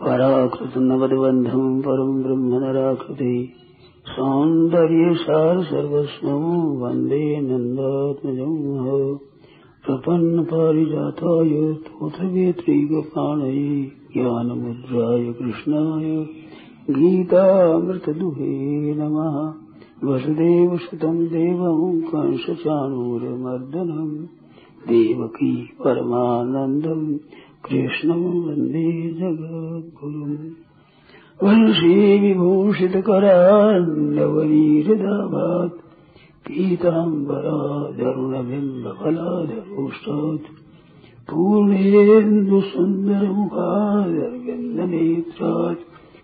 पराकृत नवदबन्धम् परम् ब्रह्म नराकृति सौन्दर्यसार सर्वस्वम् वंदे नन्दात्मजम् प्रपन्नपारिजाताय स्तोत्रवेत्रीगपाणये ज्ञानमुद्राय कृष्णाय गीतामृतदुहे नमः। वसुदेवसुतम् देवम् कंसचाणूरमर्दनम् देवकी परमानन्दम्। कृष्णम् वंदे जगद्गुरुम्। वंशी विभूषितकरान्नवनीरदाभात् पीताम्बरादरुणबिम्बफलादरोष्टात्, पूर्णेन्दुसुन्दरमुखादरविन्दनेत्रात्,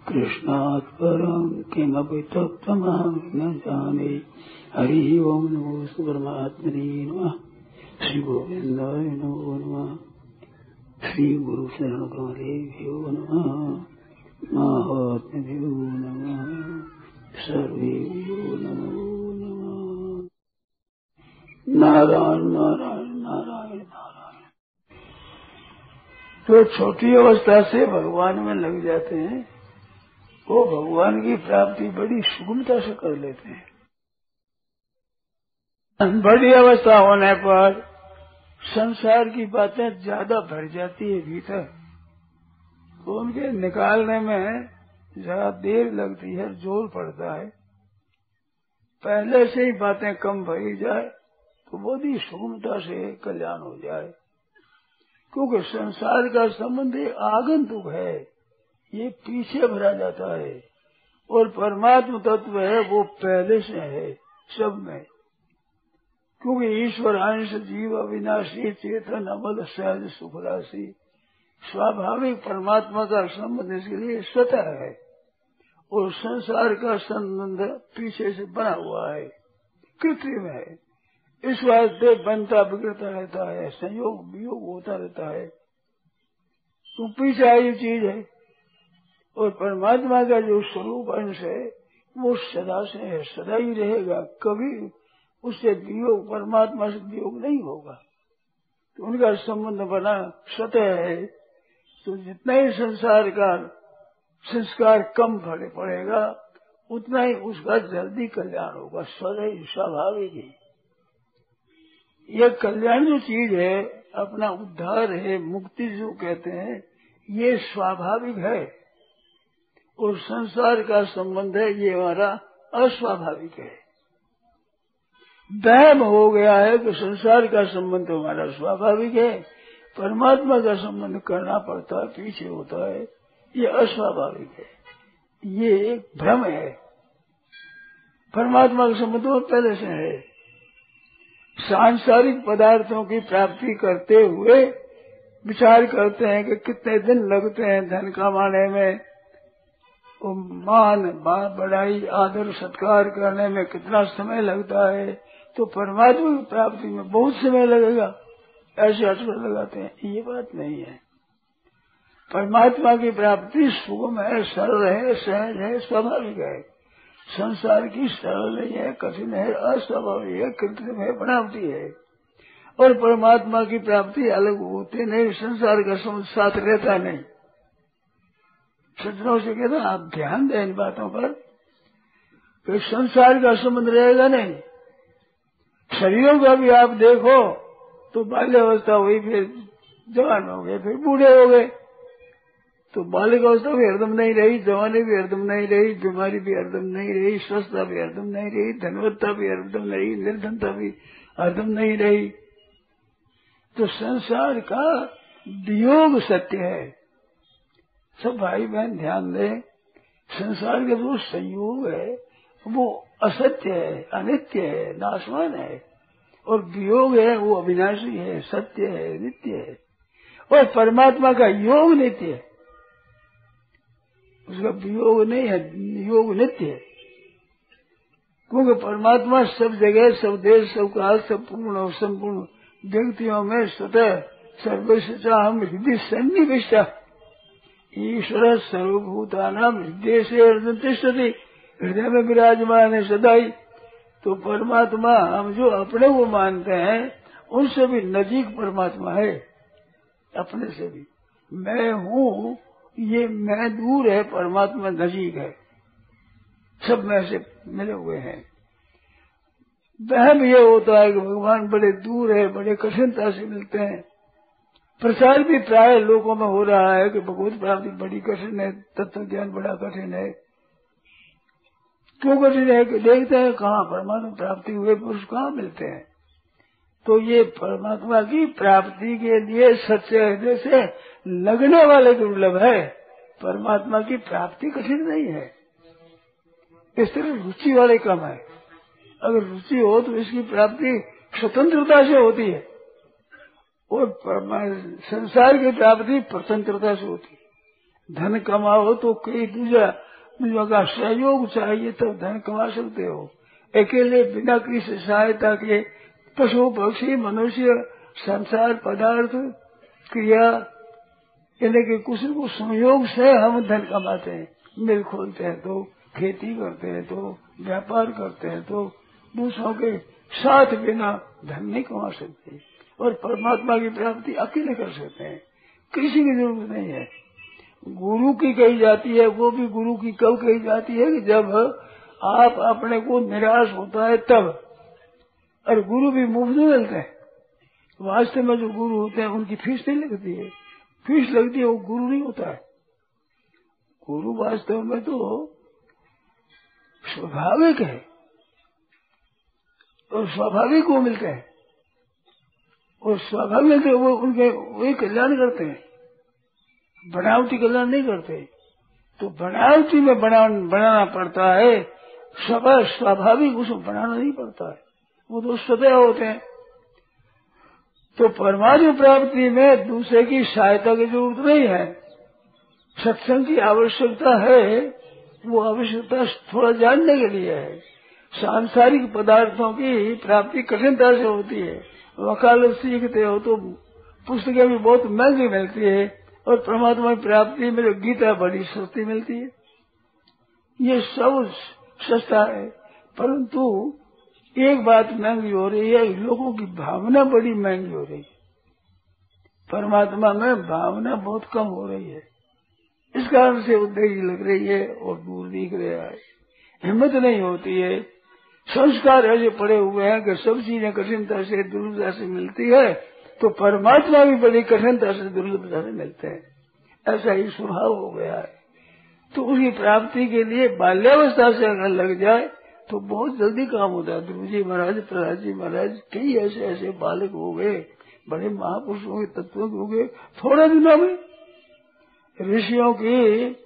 कृष्णात् परम् किमपि तत्त्वमहं न जाने हरिः ओम् नमो परमात्मने नमः। श्रीगोविन्दाय नमो नमः। श्रीगुरुशरणकारेभ्यो नमः। माहात्म्यभ्यो नमः। सर्वेभ्यो नमो नमः। नारायण नारायण नारायण नारायण। तो छोटी अवस्था से भगवान में लग जाते हैं। वो भगवान की प्राप्ति बड़ी सुगमता से कर लेते हैं। बड़ी अवस्था होने पर संसार की बातें ज़्यादा भर जाती है भीतर। तो उनके निकालने में जरा देर लगती है, ज़ोर पड़ता है। पहले से ही बातें कम भरी जाए तो बहुत ही सुगमता से कल्याण हो जाए। क्योंकि संसार का संबंध आगंतुक है, ये पीछे भरा जाता है। और परमात्म तत्व है, वो पहले से है, सब में। क्योंकि ईश्वर अंश जीव अविनाशी, चेतन, अमल, सहज सुख राशि स्वाभाविक परमात्मा का संबंध इसके लिए स्वतः है। और संसार का संबंध पीछे से बना हुआ है। कृत्रिम है। इस वास्ते बनता, बिगड़ता रहता है। संयोग, वियोग होता रहता है। तो पीछे आई चीज़ है। और परमात्मा का जो स्वरूप अंश है, वो सदा से है, सदा ही रहेगा। कभी उससे वियोग, परमात्मा से वियोग नहीं होगा। तो उनका संबंध बना स्वतः है। तो जितना ही संसार का संस्कार कम फड़े पड़ेगा, उतना ही उसका जल्दी कल्याण होगा, स्वतः स्वाभाविक ही। यह कल्याण जो चीज़ है, अपना उद्धार है, मुक्ति जो कहते हैं, ये स्वाभाविक है। और संसार का संबंध है, ये हमारा अस्वाभाविक है। दहम हो गया है कि संसार का संबंध हमारा स्वाभाविक है। परमात्मा का संबंध करना पड़ता है पीछे होता है। ये अस्वाभाविक है। ये एक भ्रम है। परमात्मा का संबंध तो पहले से है। सांसारिक पदार्थों की प्राप्ति करते हुए विचार करते हैं कि कितने दिन लगते हैं धन कमाने में। मान, बड़ाई, आदर, सत्कार करने में कितना समय लगता है। तो परमात्मा की प्राप्ति में बहुत समय लगेगा। ऐसे अटकल लगाते हैं। ये बात नहीं है। परमात्मा की प्राप्ति सुगम है, सरल है, सहज है, स्वाभाविक है। संसार की सरल नहीं है, कठिन है, अस्वाभाविक है, कृत्रिम है, बनावटी है। और परमात्मा की प्राप्ति अलग होती नहीं, संसार का संबंध साथ रहता नहीं। सज्जनों से कहते आप ध्यान दें इन बातों पर। कि संसार का संबंध रहेगा नहीं। शरीरों का भी आप देखो तो बाल्यावस्था हुई, फिर जवान हो गए, फिर बूढ़े हो गए। तो बालिक अवस्था भी हरदम नहीं रही, जवानी भी हरदम नहीं रही, बीमारी भी हरदम नहीं रही स्वस्थता भी हरदम नहीं रही, धनवत्ता भी हरदम नहीं रही, निर्धनता भी हरदम नहीं रही। तो संसार का वियोग सत्य है। सब भाई बहन ध्यान दें, संसार का जो संयोग है, वो असत्य है, अनित्य है, नाशवान है। और वियोग है, वो अविनाशी है, सत्य है, नित्य है। और परमात्मा का योग नित्य है। उसका वियोग नहीं है, योग नित्य है। क्योंकि परमात्मा सब जगह, सब देश, सब काल, सब पूर्ण और संपूर्ण व्यक्तियों में स्वतः सर्वस्व हम हृदय सन्निविष्टा ईश्वर सर्वभूता नाम हृदय से अर्जन तिष्ठती। हृदय में विराजमान है सदाई। तो परमात्मा, हम जो अपने को मानते हैं, उनसे भी नजीक परमात्मा है। अपने से भी। मैं हूँ, ये मैं दूर है, परमात्मा नजीक है। सब में से मिले हुए हैं। वहम ये होता है कि भगवान बड़े दूर है, बड़े कठिनता से मिलते हैं। प्रचार भी प्राय लोगों में हो रहा है कि भगवत प्राप्ति बड़ी कठिन है तत्व ज्ञान बड़ा कठिन है। क्यों देखते हैं कहाँ परमात्मा प्राप्ति हुए पुरुष कहाँ मिलते हैं? तो ये परमात्मा की प्राप्ति के लिए सच्चे हृदय से लगने वाले दुर्लभ है। परमात्मा की प्राप्ति कठिन नहीं है। इस तरह रुचि वाले कम है। अगर रुचि हो तो इसकी प्राप्ति स्वतंत्रता से होती है। और संसार की प्राप्ति स्वतंत्रता से होती है। धन कमाओ तो कई दूसरा का सहयोग चाहिए तब धन कमा सकते हो। अकेले बिना किसी सहायता के पशु, पक्षी, मनुष्य, संसार, पदार्थ, क्रिया, यानी कि कुछ न कुछ संयोग से हम धन कमाते हैं। मिल खोलते हैं तो खेती करते हैं तो व्यापार करते हैं तो दूसरों के साथ बिना धन नहीं कमा सकते। और परमात्मा की प्राप्ति अकेले कर सकते हैं। किसी की ज़रूरत नहीं है। गुरु की कही जाती है, वो भी गुरु की कब कही जाती है कि जब आप अपने को निराश होता है तब। और गुरु भी मुफ़्त नहीं मिलते हैं। वास्तव में जो गुरु होते हैं, उनकी फ़ीस नहीं लगती है। फ़ीस लगती है, वो गुरु नहीं होता है। गुरु वास्तव में तो स्वाभाविक है। और स्वाभाविक वो मिलते हैं। और स्वाभाविक वो उनके वही कल्याण करते हैं। बनावटी कल्याण नहीं करते। तो बनावटी में बना, बनाना पड़ता है। स्वाभाविक उसको बनाना नहीं पड़ता है। वो तो स्वतः होते हैं। तो परमाणु प्राप्ति में दूसरे की सहायता की ज़रूरत नहीं है। सत्संग की आवश्यकता है। वो आवश्यकता थोड़ा जानने के लिए है। सांसारिक पदार्थों की प्राप्ति कठिनता से होती है। वकालत सीखते हो तो पुस्तकें भी बहुत महँगी मिलती है। और परमात्मा की प्राप्ति में जो गीता बड़ी सस्ती मिलती है। ये सब सस्ता है, परंतु एक बात महँगी हो रही है, लोगों की भावना बड़ी महँगी हो रही है। परमात्मा में भावना बहुत कम हो रही है। इस कारण से उद्देश्य लग रही है और दूर दिख रहा है। हिम्मत नहीं होती है। संस्कार ऐसे पड़े हुए हैं कि सब चीज़ें कठिनता से दुर्लभता से मिलती है। तो परमात्मा भी बड़ी कठिनता से दुर्लभता से मिलते हैं। ऐसा ही स्वभाव हो गया है। तो उसकी प्राप्ति के लिए बाल्यावस्था से अगर लग जाए तो बहुत जल्दी काम होता है। ध्रुव जी महाराज, प्रहलाद जी महाराज, कई ऐसे ऐसे बालक हो गए, बड़े महापुरुषों के तत्वों हो गए थोड़े दिनों में ऋषियों की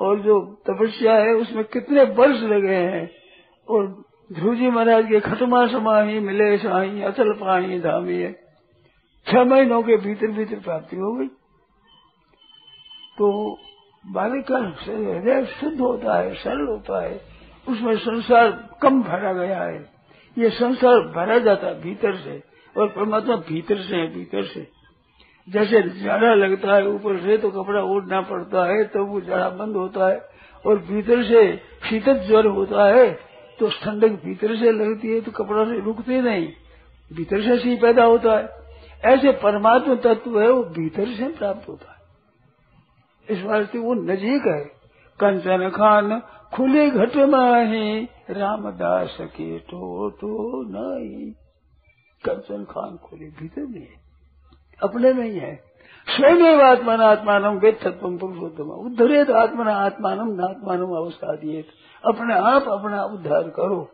और जो तपस्या है, उसमें कितने वर्ष लगे हैं। और ध्रुव जी महाराज के खतमा समाही मिले, साही, अचल पाही धामी है। छह महीनों के भीतर भीतर प्राप्ति हो गई। तो बालक का हृदय शुद्ध होता है, सरल होता है। उसमें संसार कम भरा गया है। ये संसार भरा जाता है भीतर से और परमात्मा भीतर से है, भीतर से। जैसे जाड़ा लगता है, ऊपर से तो कपड़ा ओढ़ना पड़ता है तो वो जाड़ा बंद होता है और भीतर से शीतल ज्वर होता है तो ठंडक भीतर से लगती है तो कपड़ा से रुकते नहीं। भीतर से सी पैदा होता है। ऐसे परमात्मा तत्व है, वो भीतर से प्राप्त होता है। इस वास्ते वो नजीक है। कंचन खान खुले घट माही, रामदास के तो तो नहीं। कंचन खान खुले भीतर नहीं है। अपने में ही है। स्वयं आत्मान आत्मान वे तत्व पुरुषोत्तम। उद्धरेत आत्मना आत्मान नात्मान अवस्था दिए अपने आप, अपना उद्धार करो।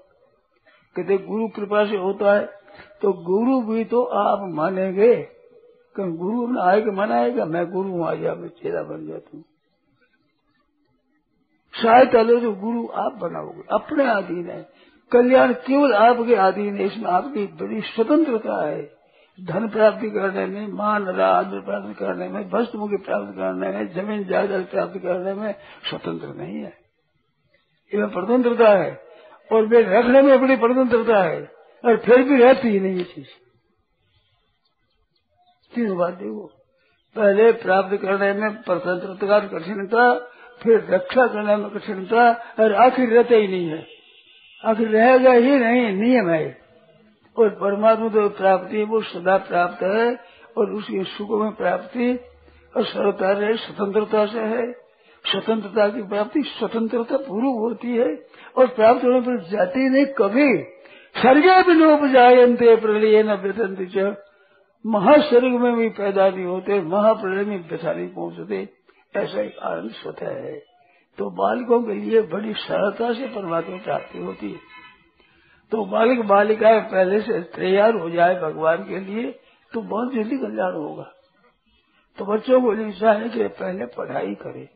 कहते गुरु कृपा से होता है। तो गुरु भी तो आप मानेंगे। कहीं गुरु आएगा मनाएगा? मैं गुरु हूँ आ जा मैं चेहरा बन जाता हूँ। शायद लो जो गुरु आप बनाओगे, अपने अधीन है। कल्याण केवल आपके अधीन है, इसमें आपकी बड़ी स्वतंत्रता है। धन प्राप्ति करने में, मान, राज प्राप्त करने में वस्तु मुख्य प्राप्त करने में, ज़मीन, जायदाद प्राप्त करने में स्वतंत्र नहीं है। इसमें स्वतंत्रता है और वे रखने में बड़ी स्वतंत्रता है। और फिर भी रहती ही नहीं ये चीज़। तीन बात देखो पहले प्राप्त करने में स्वतंत्रता कठिनता फिर रक्षा करने में कठिनता और आखिर रहते ही नहीं है। आखिर रहेगा ही नहीं, नियम है। और परमात्मा जो प्राप्ति वो सदा प्राप्त है, और उसके सुख में प्राप्ति, और सरलता स्वतंत्रता से है। स्वतंत्रता की प्राप्ति स्वतंत्रता पूर्व होती है, और प्राप्त होने पर जाती नहीं कभी। सर्गे भी लोग जायते प्रलय न व्यतंत महास्वर्ग में भी पैदा नहीं होते, महाप्रलय में व्यथा नहीं पहुँचते। ऐसा एक आनंद स्वतः है। तो बालकों के लिए बड़ी सरलता से परमात्मा प्राप्ति होती है। तो बालक बालिकाएँ पहले से तैयार हो जाए भगवान के लिए तो बहुत जल्दी कल्याण होगा। तो बच्चों को नहीं चाहे कि पहले पढ़ाई करें।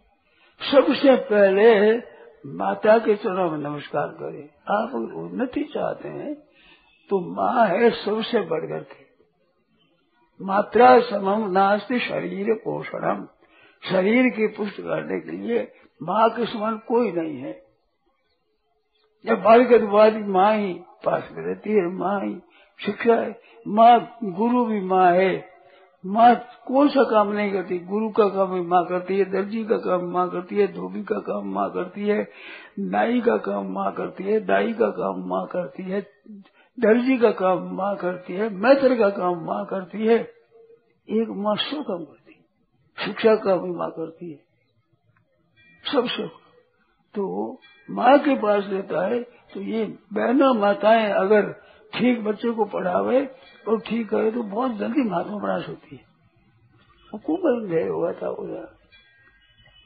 सबसे पहले माता के चरणों में नमस्कार करें। आप उन्नति चाहते हैं तो माँ है सबसे बढ़कर के। मात्रा समम नास्ती शरीर पोषणम। शरीर की पुष्ट करने के लिए माँ के समान कोई नहीं है। जब बालिका माँ ही पास में रहती है, माँ ही शिक्षा है। माँ गुरु भी माँ है। माँ कौन सा काम नहीं करती? गुरु का काम भी माँ करती है, दर्जी का काम माँ करती है, धोबी का काम माँ करती है, नाई का काम माँ करती है, दाई का काम माँ करती है, दर्जी का काम माँ करती है, मैत्र का काम माँ करती है। एक माँ सब काम करती है, शिक्षा का भी माँ करती है। सब सब तो माँ के पास रहता है तो ये बहना माताएँ अगर ठीक बच्चे को पढ़ावे और ठीक करे तो बहुत जल्दी महात्मा बनास होती है। वो कुंभल गए हुआ था उधर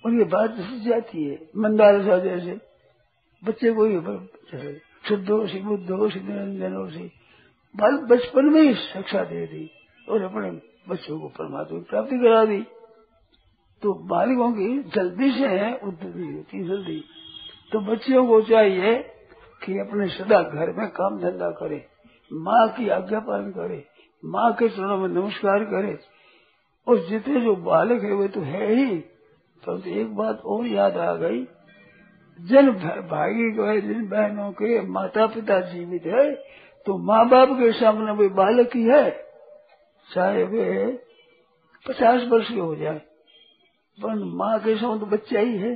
और ये बात जाती है, मंदार जैसे। बच्चे को ही शुद्धो से बुद्धो से निरंजनो से। बाल बचपन में ही शिक्षा दे दी और अपने बच्चों को परमात्मा की प्राप्ति करा दी। तो बालिकों की जल्दी से है उद्धति होती जल्दी। तो बच्चियों को चाहिए कि अपने सदा घर में काम धंधा करे। माँ की आज्ञा पालन करे, माँ के चरणों में नमस्कार करे। और जितने जो बालक है, वे तो है ही। तो एक बात और याद आ गई, जिन भाई के जिन बहनों के माता पिता जीवित है तो माँ बाप के सामने वे बालक ही है। चाहे वे पचास वर्ष के हो जाए, पर माँ के सामने तो बच्चा ही है।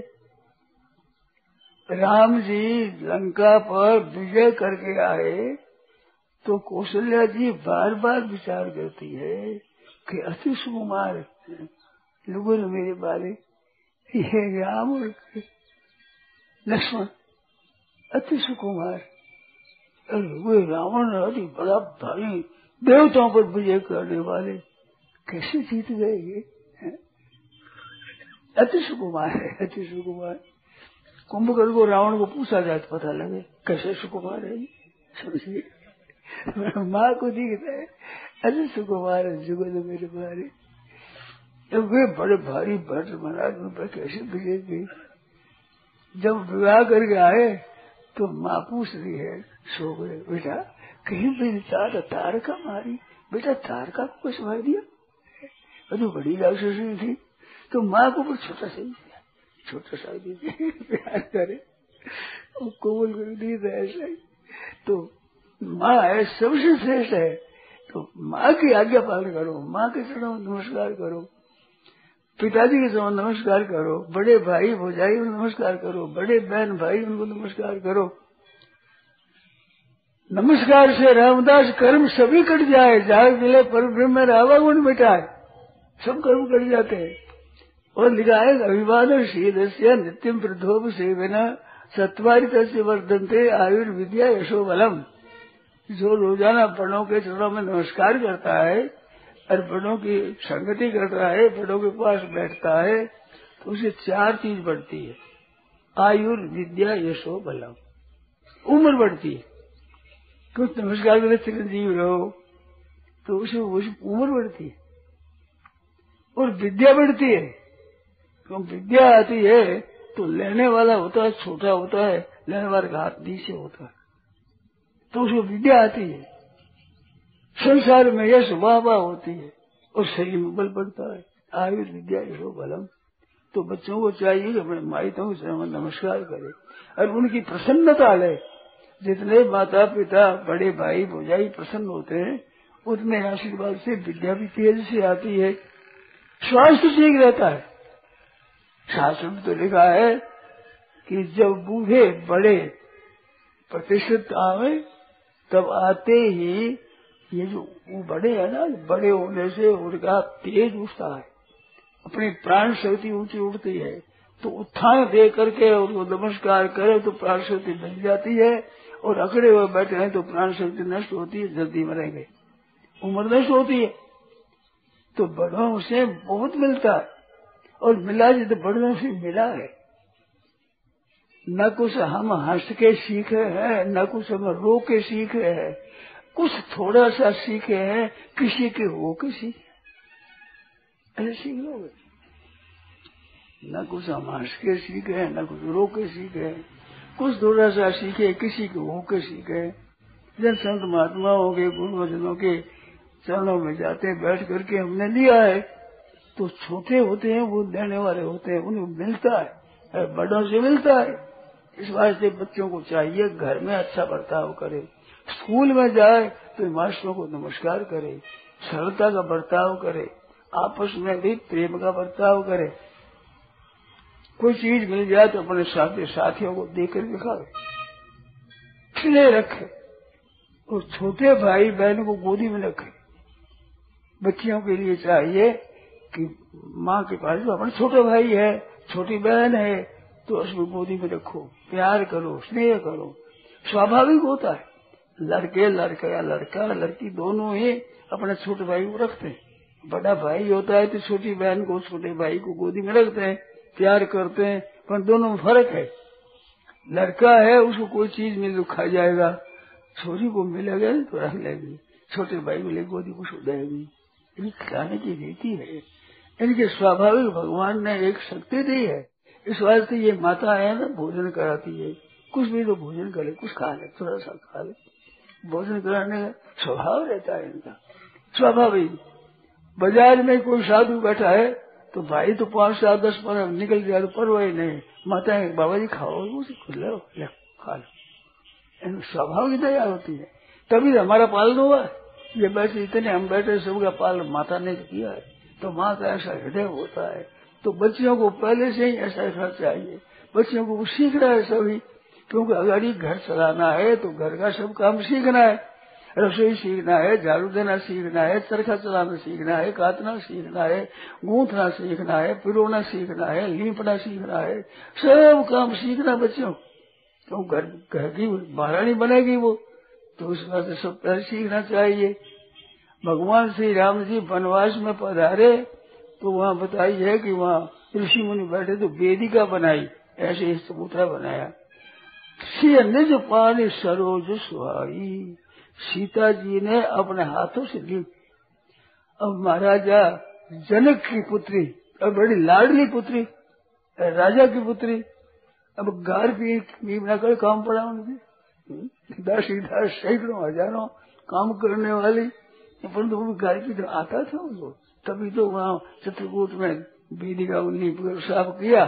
राम जी लंका पर विजय करके आए तो कौशल्या जी बार बार विचार करती है कि अति सुकुमार लोगों ने मेरे बारे ये राम और लक्ष्मण अति सुकुमार वे रावण अति बड़ा भारी देवताओं पर विजय करने वाले कैसे जीत गए ये? अति सुकुमार है, अति सुकुमार। कुंभकर्ण को रावण को पूछा जाए तो पता लगे, कैसे सुकुमार है समझिए। माँ को दिखता है। अरे सुकुमार जुगल मेरे बारे। तो वे बड़े भारी भट्ट महाराज पर कैसे बिगे गई जब विवाह करके आए तो माँ पूछ रही है, सो गए, बेटा, कहीं मेरी तार तारका मारी? बेटा तारका को कुछ मार दिया? तो बड़ी राक्षसी थी। तो माँ को कुछ छोटा सा दिया छोटा सा दीजिए प्यार करे। और कोमल कर दिए ऐसा ही। तो माँ है सबसे श्रेष्ठ है तो माँ की आज्ञा पालन करो माँ के चरणों नमस्कार करो पिताजी के चरणों नमस्कार करो बड़े भाई भोजाई उनको नमस्कार करो बड़े बहन भाई उनको नमस्कार करो नमस्कार से रामदास कर्म सभी कट जाए जाग मिले पर ब्रह्म में रावा गुण मिटाए सब कर्म कट जाते हैं और लिखा है अभिवादन शील से नित्यम प्रधोप से बिना सत्वारित वर्धनते आयुर्विद्या यशो बलम जो रोज़ाना बड़ों के चरणों में नमस्कार करता है और बड़ों की संगति करता है बड़ों के पास बैठता है तो उसे चार चीज़ बढ़ती है। आयुर, विद्या, यशो, बलम। उम्र बढ़ती है। कुछ नमस्कार करे चिरंजीव रहो तो उसे उम्र बढ़ती है। और विद्या बढ़ती है। तो विद्या आती है तो लेने वाला होता है, छोटा होता है, लेने वाले का हाथ नीचे होता है। तो उसको विद्या आती है, संसार में यश वाह वाह होती है और शरीर में बल बढ़ता है। आयुर् विद्या यशो बलम। तो बच्चों को चाहिए कि अपने माइतों से नमस्कार करे और उनकी प्रसन्नता ले। जितने माता पिता बड़े भाई भोजाई प्रसन्न होते हैं, उतने आशीर्वाद से विद्या भी तेज से आती है। स्वास्थ्य ठीक रहता है। शास्त्र में तो लिखा है कि जब बूढ़े बड़े प्रतिष्ठित आवे तब आते ही ये जो वो बड़े है ना, बड़े होने से उनका तेज उठता है। अपनी प्राण शक्ति ऊँची उठती है। तो उत्थान दे करके उनको नमस्कार करे तो प्राण शक्ति बन जाती है और अकड़े हुए बैठे हैं तो प्राण शक्ति नष्ट होती है, जल्दी मरेंगे। उम्र नष्ट होती है। तो बड़ों से बहुत मिलता है। और मिला जी तो बड़ों से मिला है। न कुछ हम हंस के सीखे हैं, न कुछ हम रो के सीखे हैं, कुछ थोड़ा सा सीखे हैं, किसी के हो के सीखे ऐसे सीख लोगे न कुछ हम हंस के सीखे हैं, न कुछ रो के सीखे हैं, कुछ थोड़ा सा सीखे, किसी के हो के सीखे। जन संत महात्माओं के गुरुवजनों के चरणों में जाते, बैठ करके हमने लिया है तो छोटे होते हैं, वो देने वाले होते हैं, उन्हें मिलता है, बड़ों से मिलता है। इस वास्ते बच्चों को चाहिए, घर में अच्छा बर्ताव करे। स्कूल में जाए तो मास्टरों को नमस्कार करे, सरलता का बर्ताव करे, आपस में भी प्रेम का बर्ताव करे। कोई चीज़ मिल जाए तो अपने साथी साथियों को देकर दिखावे। खिले रखे और छोटे भाई बहन को गोदी में रखे। बच्चियों के लिए चाहिए कि माँ के पास जो अपना छोटा भाई है, छोटी बहन है तो उसमें गोदी में रखो। प्यार करो, स्नेह करो। स्वाभाविक होता है। लड़के लड़का लड़का लड़की दोनों ही अपने छोटे भाई को रखते हैं। बड़ा भाई होता है तो छोटी बहन को, छोटे भाई को गोदी में रखते हैं, प्यार करते हैं, पर दोनों में फ़र्क है। लड़का है, उसको कोई चीज़ मिल तो खा जाएगा। छोरी को मिलेगा तो रख लेगी। छोटे भाई मिले गोदी को सो जाएगी। ये खिलाने की रीति है। इनके स्वाभाविक भगवान ने एक शक्ति दी है। इस वास्ते ये माता है ना, भोजन कराती है। कुछ भी तो भोजन करे कुछ खा ले थोड़ा सा खा ले। भोजन कराने का स्वभाव रहता है इनका। स्वाभाविक। बाज़ार में कोई साधु बैठा है तो भाई तो पाँच, सात, दस, पंद्रह निकल गया तो ही नहीं। माता है, बाबा जी खाओ, उसे खुद लो ले, खा लो। स्वभाव की दया होती है। तभी तो हमारा पालन हुआ। ये बैठे, इतने हम बैठे, सबका पालन माता ने किया है। तो माँ का ऐसा हृदय होता है। तो बच्चियों को पहले से ही ऐसा ऐसा चाहिए। बच्चियों को सीखना है सभी, क्योंकि अगर ही घर चलाना है तो घर का सब काम सीखना है। रसोई सीखना है, झाड़ू देना सीखना है, चरखा चलाना सीखना है, काटना सीखना है, गूंथना सीखना है, पिरोना सीखना है, लीपना सीखना है। सब काम सीखना बच्चों तो घर घर की महारानी बनेगी वो तो उस बात सब सीखना चाहिए। भगवान श्री राम जी वनवास में पधारे तो वहाँ बताई है कि वहाँ ऋषि मुनि बैठे तो वेदिका बनाई, ऐसे ही चबूतरा बनाया। श्री निज पानी सरोज सुहाई, सीता जी ने अपने हाथों से ली। अब महाराजा जनक की पुत्री, अब बड़ी लाडली पुत्री, राजा की पुत्री, अब घर भी कर काम पड़ा उनकी। दस दस सैकड़ों हज़ारों काम करने वाली परंतु वो घर की तरह आता था उनको। तभी तो वहाँ चित्रकूट में बीदी का उन्नी साफ़ किया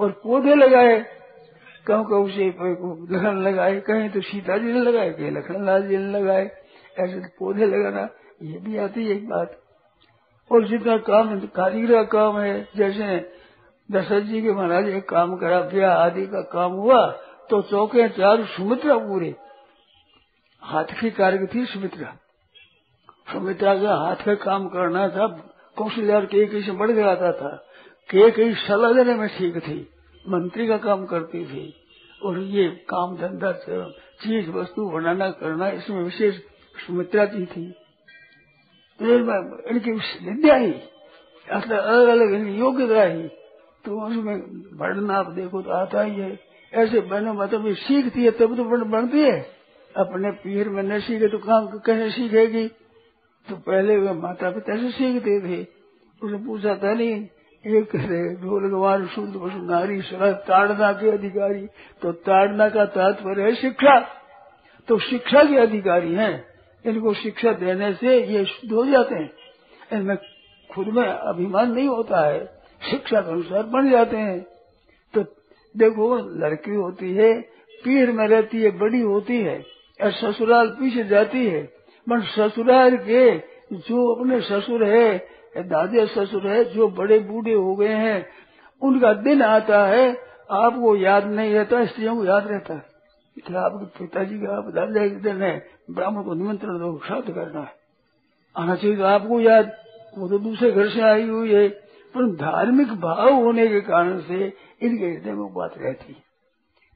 और पौधे लगाए। कहूँ कहूँ से लखन लगाए, कहीं तो सीता जी ने लगाए, कहीं लखन लाल जी ने लगाए। ऐसे तो पौधे लगाना, ये भी आती है एक बात। और जितना काम कारीगर का काम है, जैसे दशरथ जी के महाराज एक काम करा, ब्याह आदि का काम हुआ तो चौके चार सुमित्रा पूरे। हाथ की कार्य थी सुमित्रा। सुमित्रा का हाथ का काम करना था कौशल्यार के कई से बढ़ जाता था, के कई सलाह देने में ठीक थी, मंत्री का काम करती थी, और ये काम धंधा चीज़ वस्तु बनाना करना, इसमें विशेष सुमित्रा की थी। इनकी विद्या ही अलग अलग इनकी योग्यता ही तो उसमें बढ़ना आप देखो तो आता ही है। ऐसे बहनों मतलब सीखती है तब तो बढ़ती है। अपने पीर में न सीखे तो काम कैसे सीखेगी? तो पहले वे माता पिता से सीखते थे। उसने पूछा था नहीं एक ढोल गवार शुद्ध नारी शरद ताड़ना के अधिकारी। तो ताड़ना का तात्पर्य है शिक्षा। तो शिक्षा के अधिकारी हैं। इनको शिक्षा देने से ये शुद्ध हो जाते हैं। इनमें खुद में अभिमान नहीं होता है। शिक्षा के अनुसार बन जाते हैं। तो देखो, लड़की होती है पीर में रहती है, बड़ी होती है ससुराल पीछे जाती है। मन ससुराल के जो अपने ससुर है, दादे ससुर है, जो बड़े बूढ़े हो गए हैं, उनका दिन आता है, आपको याद नहीं रहता, स्त्रियों को याद रहता है। कि आपके पिताजी का आप दादा के दिन है, ब्राह्मण को निमंत्रण दो श्राद्ध करना है। आना चाहिए तो आपको याद, वो तो दूसरे घर से आई हुई है, पर धार्मिक भाव होने के कारण से इनके हृदय में बात रहती है।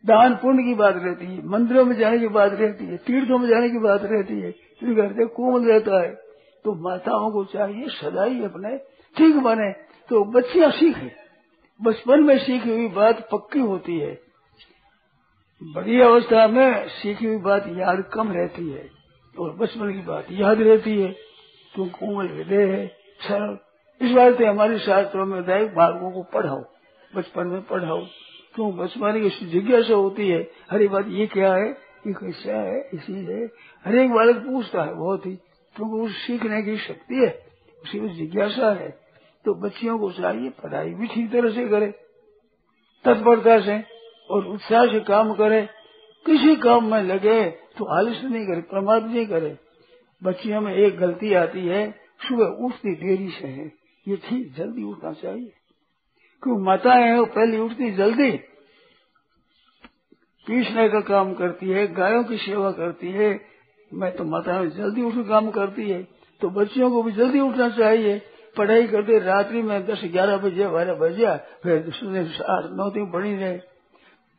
दान पुण्य की बात रहती है, मंदिरों में जाने की बात रहती है, तीर्थों में जाने की बात रहती है इनका हृदय कोमल रहता है। तो माताओं को चाहिए सदा ही अपने ठीक बने। तो बच्चियाँ सीखे बचपन में सीखी हुई बात पक्की होती है। बड़ी अवस्था में सीखी हुई बात याद कम रहती है। और बचपन की बात याद रहती है। तुम कोमल हृदय है सरल इस बात से हमारे शास्त्रों में दैव बालकों को पढ़ाओ। बचपन में पढ़ाओ। क्यों? बचपन की जिज्ञासा होती है हरी बात ये क्या है? ये कैसा है? इसी है। हर एक बालक पूछता है, बहुत ही, क्योंकि उस सीखने की शक्ति है, उसी में जिज्ञासा है। तो बच्चियों को चाहिए, पढ़ाई भी ठीक तरह से करे, तत्परता से, और उत्साह से काम करे। किसी काम में लगे तो आलस्य नहीं करे, प्रमाद नहीं करे। बच्चियों में एक गलती आती है, सुबह उठती देरी से है। ये ठीक, जल्दी उठना चाहिए। क्यों माताएँ हैं वो पहले उठती जल्दी। पीसने का काम करती है, गायों की सेवा करती है। मैं तो माताएँ जल्दी उठ काम करती है। तो बच्चियों को भी जल्दी उठना चाहिए। पढ़ाई करते रात्रि में दस ग्यारह बजे, बारह बजे, फिर आठ नौ दिन पढ़ी रहे।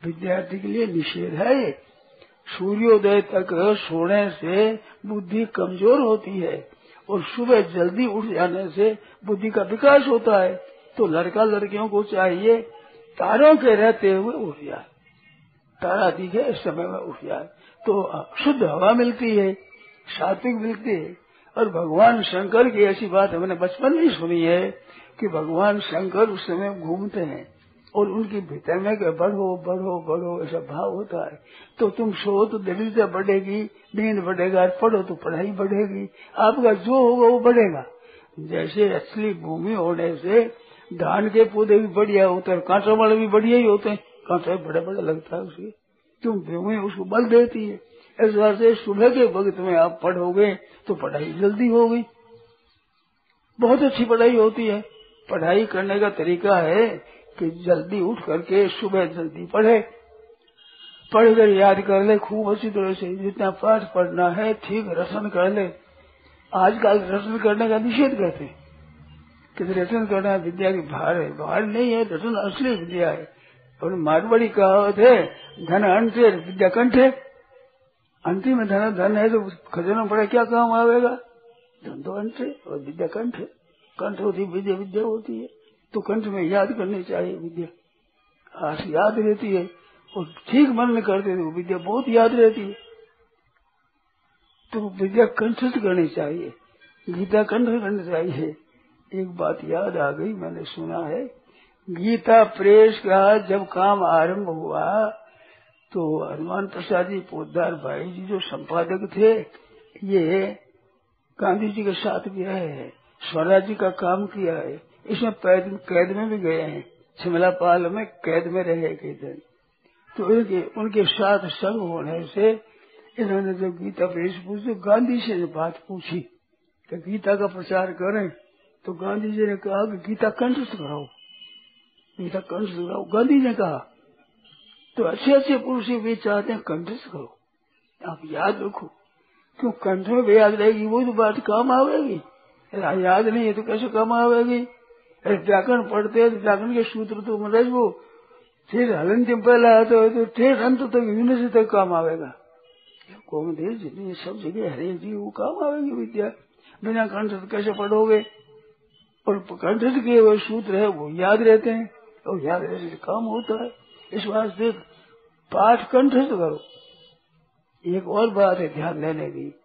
विद्यार्थी के लिए निषेध है सूर्योदय तक सोने से बुद्धि कमज़ोर होती है और सुबह जल्दी उठ जाने से बुद्धि का विकास होता है। तो लड़का लड़कियों को चाहिए तारों के रहते हुए उठ जाए। तारा दिखे, इस समय में उठ जाए। तो शुद्ध हवा मिलती है, सात्विक मिलती है। और भगवान शंकर की ऐसी बात हमने बचपन में सुनी है कि भगवान शंकर उस समय घूमते हैं और उनकी भीतर में कि बढ़ो बढ़ो बढ़ो, ऐसा भाव होता है। तो तुम सो तो दरिद्रता बढ़ेगी, नींद बढ़ेगा पढ़ो तो पढ़ाई बढ़ेगी। आपका जो होगा वो बढ़ेगा। जैसे असली भूमि होने से धान के पौधे भी बढ़िया होते हैं, कांटा वाले भी बढ़िया ही होते हैं। कांटा बड़ा बड़ा लगता है उसे। क्यों भूमि उसको बल देती है। इस बार से सुबह के वक्त में आप पढ़ोगे तो पढ़ाई जल्दी होगी। बहुत अच्छी पढ़ाई होती है। पढ़ाई करने का तरीका है कि जल्दी उठ करके सुबह जल्दी पढ़े। पढ़कर याद कर ले, खूब अच्छी तरह से। जितना पाठ पढ़ना है, ठीक रसन कर ले। आजकल रसन करने का निषेध करते हैं। कि रटन करना विद्या की भार है। भार नहीं है रटन असली विद्या है। और मारवाड़ी कहावत है, धन अंत है, विद्या कंठ है। अंतिम में धन धन है तो खजाना पड़ा क्या काम आवेगा? धन तो अंत है और विद्या कंठ है। कंठ होती विद्या विद्या होती है। तो कंठ में याद करनी चाहिए विद्या। आज याद रहती है और ठीक मन में करते तो विद्या बहुत याद रहती है। तो विद्या कंठस्थ करनी चाहिए। गीता कंठ करनी चाहिए। एक बात याद आ गई, मैंने सुना है। गीता प्रेस का जब काम आरंभ हुआ तो हनुमान प्रसाद जी पोदार भाई जी जो संपादक थे, ये गांधी जी के साथ भी रहे है, स्वराज जी का काम किया है। इसमें कैद में भी गए हैं। शिमला पाल में कैद में रहे कई दिन तो इनके उनके साथ संग होने से इन्होंने जब गीता प्रेस पूछी तो गांधी से बात पूछी, कि गीता का प्रचार करें। तो गांधी जी ने कहा कि गीता कंठस्थ कराओ गीता कंठस्थ कराओ गांधी ने कहा तो अच्छे अच्छे पुरुष भी चाहते हैं कंठस्थ करो। आप याद रखो, क्यों कंठ में याद रहेगी, वो तो बात काम आवेगी। याद नहीं है तो कैसे काम आवेगी? अरे व्याकरण पढ़ते हैं तो व्याकरण के सूत्र तो मतलब वो फिर हलन पहला आता है तो ठेठ अंत तक, यूनिवर्सिटी तक काम आवेगा। कौन देश जितनी सब जगह हरे जी वो काम आवेगी, विद्या। बिना कंठ कैसे पढ़ोगे? और कंठस्थ किए हुए सूत्र है, वो याद रहते हैं। और याद रहने से काम होता है। इस वास्ते पाठ कंठस्थ करो। एक और बात है ध्यान देने की।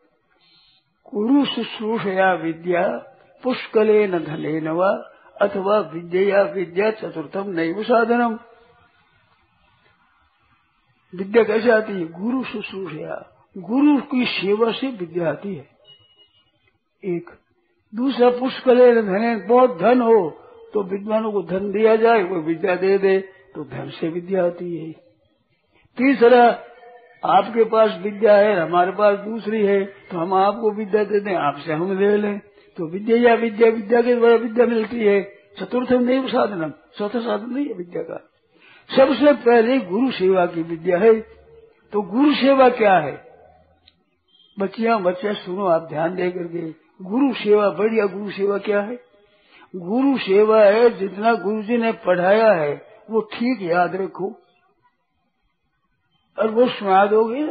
गुरु शुश्रूषया विद्या, पुष्कले न धने न अथवा विद्या विद्या चतुर्थम नैव साधनम। विद्या कैसे आती है? गुरु शुश्रूषया गुरु की सेवा से विद्या आती है। एक दूसरा पुष्कले धने बहुत धन हो तो विद्वानों को धन दिया जाए, वो विद्या दे दे तो धन से विद्या आती है। तीसरा, आपके पास विद्या है, हमारे पास दूसरी है तो हम आपको विद्या दे दें, आपसे हम ले लें। तो विद्या या विद्या विद्या के द्वारा विद्या मिलती है। चतुर्थ नहीं साधनम, चौथा साधन नहीं है विद्या का। सबसे पहले गुरु सेवा की विद्या है। तो गुरु सेवा क्या है? बच्चिया, बच्चे, सुनो, आप ध्यान दे करके। गुरु सेवा, बढ़िया गुरु सेवा क्या है? गुरु सेवा है, जितना गुरु जी ने पढ़ाया है, वो ठीक याद रखो। और वो सुना दोगे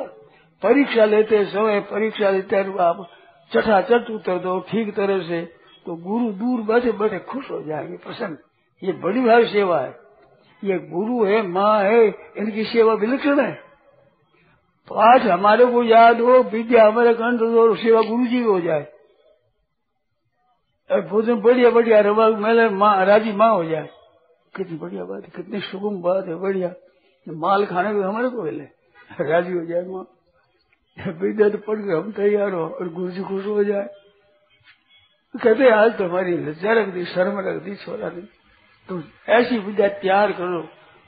परीक्षा लेते समय, परीक्षा लेते आप चटाचट उतर दो, ठीक तरह से तो गुरु दूर बैठे बैठे खुश हो जाएँगे। प्रसन्न। ये बड़ी भारी सेवा है। ये गुरु है, माँ है, इनकी सेवा विलक्षण है। पाठ हमारे को याद हो, विद्या हमारे कंठ सेवा गुरु जी हो जाए। भोजन बढ़िया बढ़िया रवा मेले माँ राज़ी माँ हो जाए। कितनी बढ़िया बात है, कितनी सुगम बात है, बढ़िया। माल खाने को हमारे को मिले। राज़ी हो जाए माँ। विद्या पढ़ के हम तैयार हो और गुरु जी खुश हो जाए। कहते आज तो हमारी लज्जा रख दी, शर्म रख दी, छोड़ा दी तो ऐसी विद्या तैयार करो।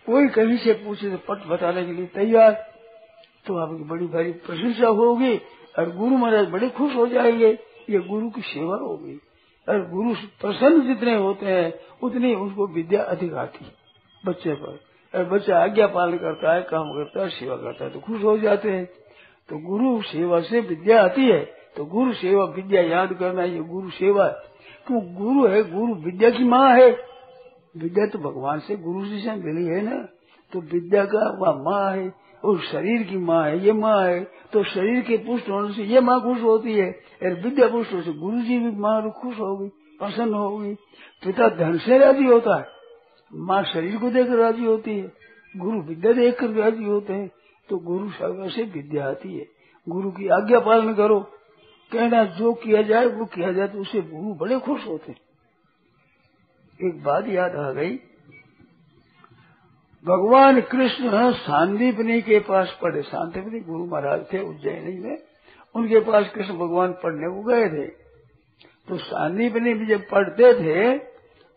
कोई कहीं से पूछे तो पट बताने के लिए तैयार। तो आपकी बड़ी भारी प्रशंसा होगी और गुरु महाराज बड़े खुश हो जाएँगे। ये गुरु की सेवा होगी। और गुरु प्रसन्न जितने होते हैं, उतनी उनको विद्या अधिक आती है बच्चे पर। और बच्चा आज्ञा पालन करता है, काम करता है, सेवा करता है तो खुश हो जाते हैं। तो गुरु सेवा से विद्या आती है तो गुरु सेवा विद्या याद करना ये गुरु सेवा क्यों तो गुरु है, गुरु विद्या की माँ है। विद्या तो भगवान से गुरु जी से मिली है ना। तो विद्या का वह माँ है। और शरीर की माँ है, ये माँ है। तो शरीर के पुष्ट होने से ये माँ खुश होती है। और विद्या पुष्ट होने से गुरु जी भी माँ खुश होगी प्रसन्न होगी पिता धन से राज़ी होता है, माँ शरीर को देखकर राज़ी होती है, गुरु विद्या देख कर राज़ी होते हैं। तो गुरु सर्व से विद्या आती है। गुरु की आज्ञा पालन करो। कहना जो किया जाए, वो किया जाए तो उसे गुरु बड़े खुश होते एक बात याद आ गई भगवान कृष्ण सांदीपनी के पास पढ़े सांदीपनी गुरु महाराज थे उज्जैनी में। उनके पास कृष्ण भगवान पढ़ने को गए थे। तो सांदीपनी भी जब पढ़ते थे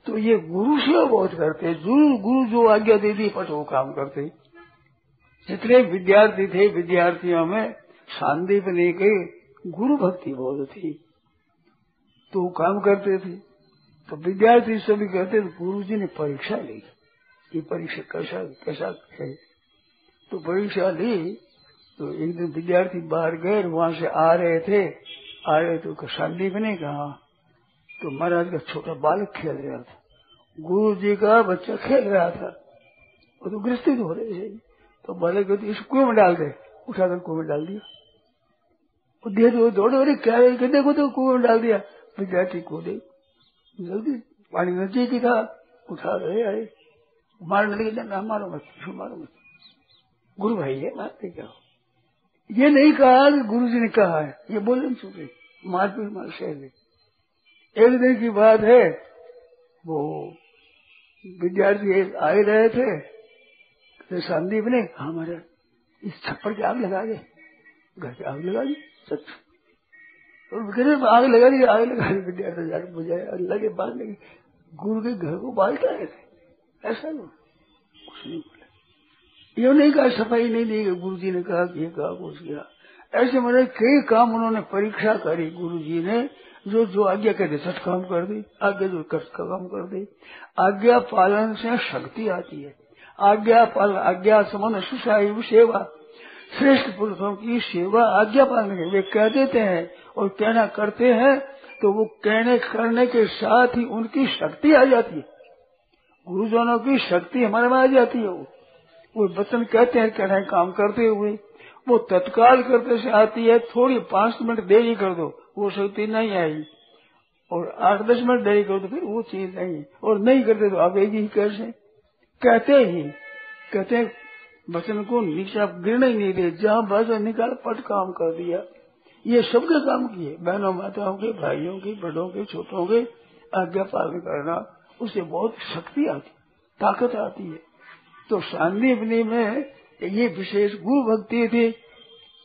तो ये गुरु से बहुत करते। गुरु गुरु जो आज्ञा दे दी पट वो काम करते। जितने विद्यार्थी थे, विद्यार्थियों में सांदीपनी के गुरु भक्ति बहुत थी। तो वो काम करते थे। तो विद्यार्थी सभी कहते गुरु जी ने परीक्षा ली। ये परीक्षा कैसा कैसा है? तो परीक्षा ली तो एक दिन विद्यार्थी बाहर गए वहाँ से आ रहे थे। आ रहे तो संदीप ने कहा। तो महाराज का छोटा बालक खेल रहा था। गुरु जी का बच्चा खेल रहा था। वो तो ग्रस्तित हो रहे थे। तो बालक कहते, इस कुएँ में डाल दे। उठाकर कुएँ में डाल दिया। वो दे दौड़े अरे क्या है? देखो तो कुएँ में डाल दिया। विद्यार्थी को दे जल्दी, पानी नज़दीक ही था। उठा रहे, आए। मारने लगे ना मारो मत मारो मत? गुरु भाई है मारते क्या? हो ये नहीं कहा कि गुरु जी ने कहा है ये बोले चुके मारपीट मार शहर एक दिन की बात है वो विद्यार्थी आए रहे थे तो संदीप ने हमारे इस छप्पर की आग लगा दे घर की आग लगा दी सच। और तो आग लगा दी आग लगा दी विद्यार्थी अल्लाह के बाद लगे गुरु के घर को बालता रहे थे। ऐसा नहीं। कुछ नहीं बोला। ये नहीं कहा, सफ़ाई नहीं दी गई। गुरु जी ने कहा कि ये कहा, कुछ किया। ऐसे मैंने कई काम उन्होंने परीक्षा करी गुरु जी ने, जो जो आज्ञा कहते सच काम कर दी, आज्ञा जो कष्ट का काम कर दी। आज्ञा पालन से शक्ति आती है। आज्ञा पालन आज्ञा समान सुशायु सेवा। श्रेष्ठ पुरुषों की सेवा, आज्ञा पालन के वे कह देते हैं और कहना करते हैं तो वो कहने, करने के साथ ही उनकी शक्ति आ जाती है। गुरुजनों की शक्ति हमारे में आ जाती है वो। वो वचन कहते हैं कहना काम करते हुए। वो तत्काल करते से आती है, थोड़ी पाँच मिनट देरी कर दो, वो शक्ति नहीं आई। और आठ दस मिनट देरी कर दो, फिर वो चीज़ नहीं। और नहीं करते तो आवेगी ही कैसे? कहते ही, कहते वचन को नीचे गिरने नहीं दे, जहाँ बस निकाल, पट काम कर दिया। ये सबके काम किए, बहनों, माताओं के, भाइयों के, बड़ों के, छोटों के, आज्ञा पालन करना। उसे बहुत शक्ति आती, ताकत आती है। तो सांदीपनी में ये विशेष गुरु भक्ति थी,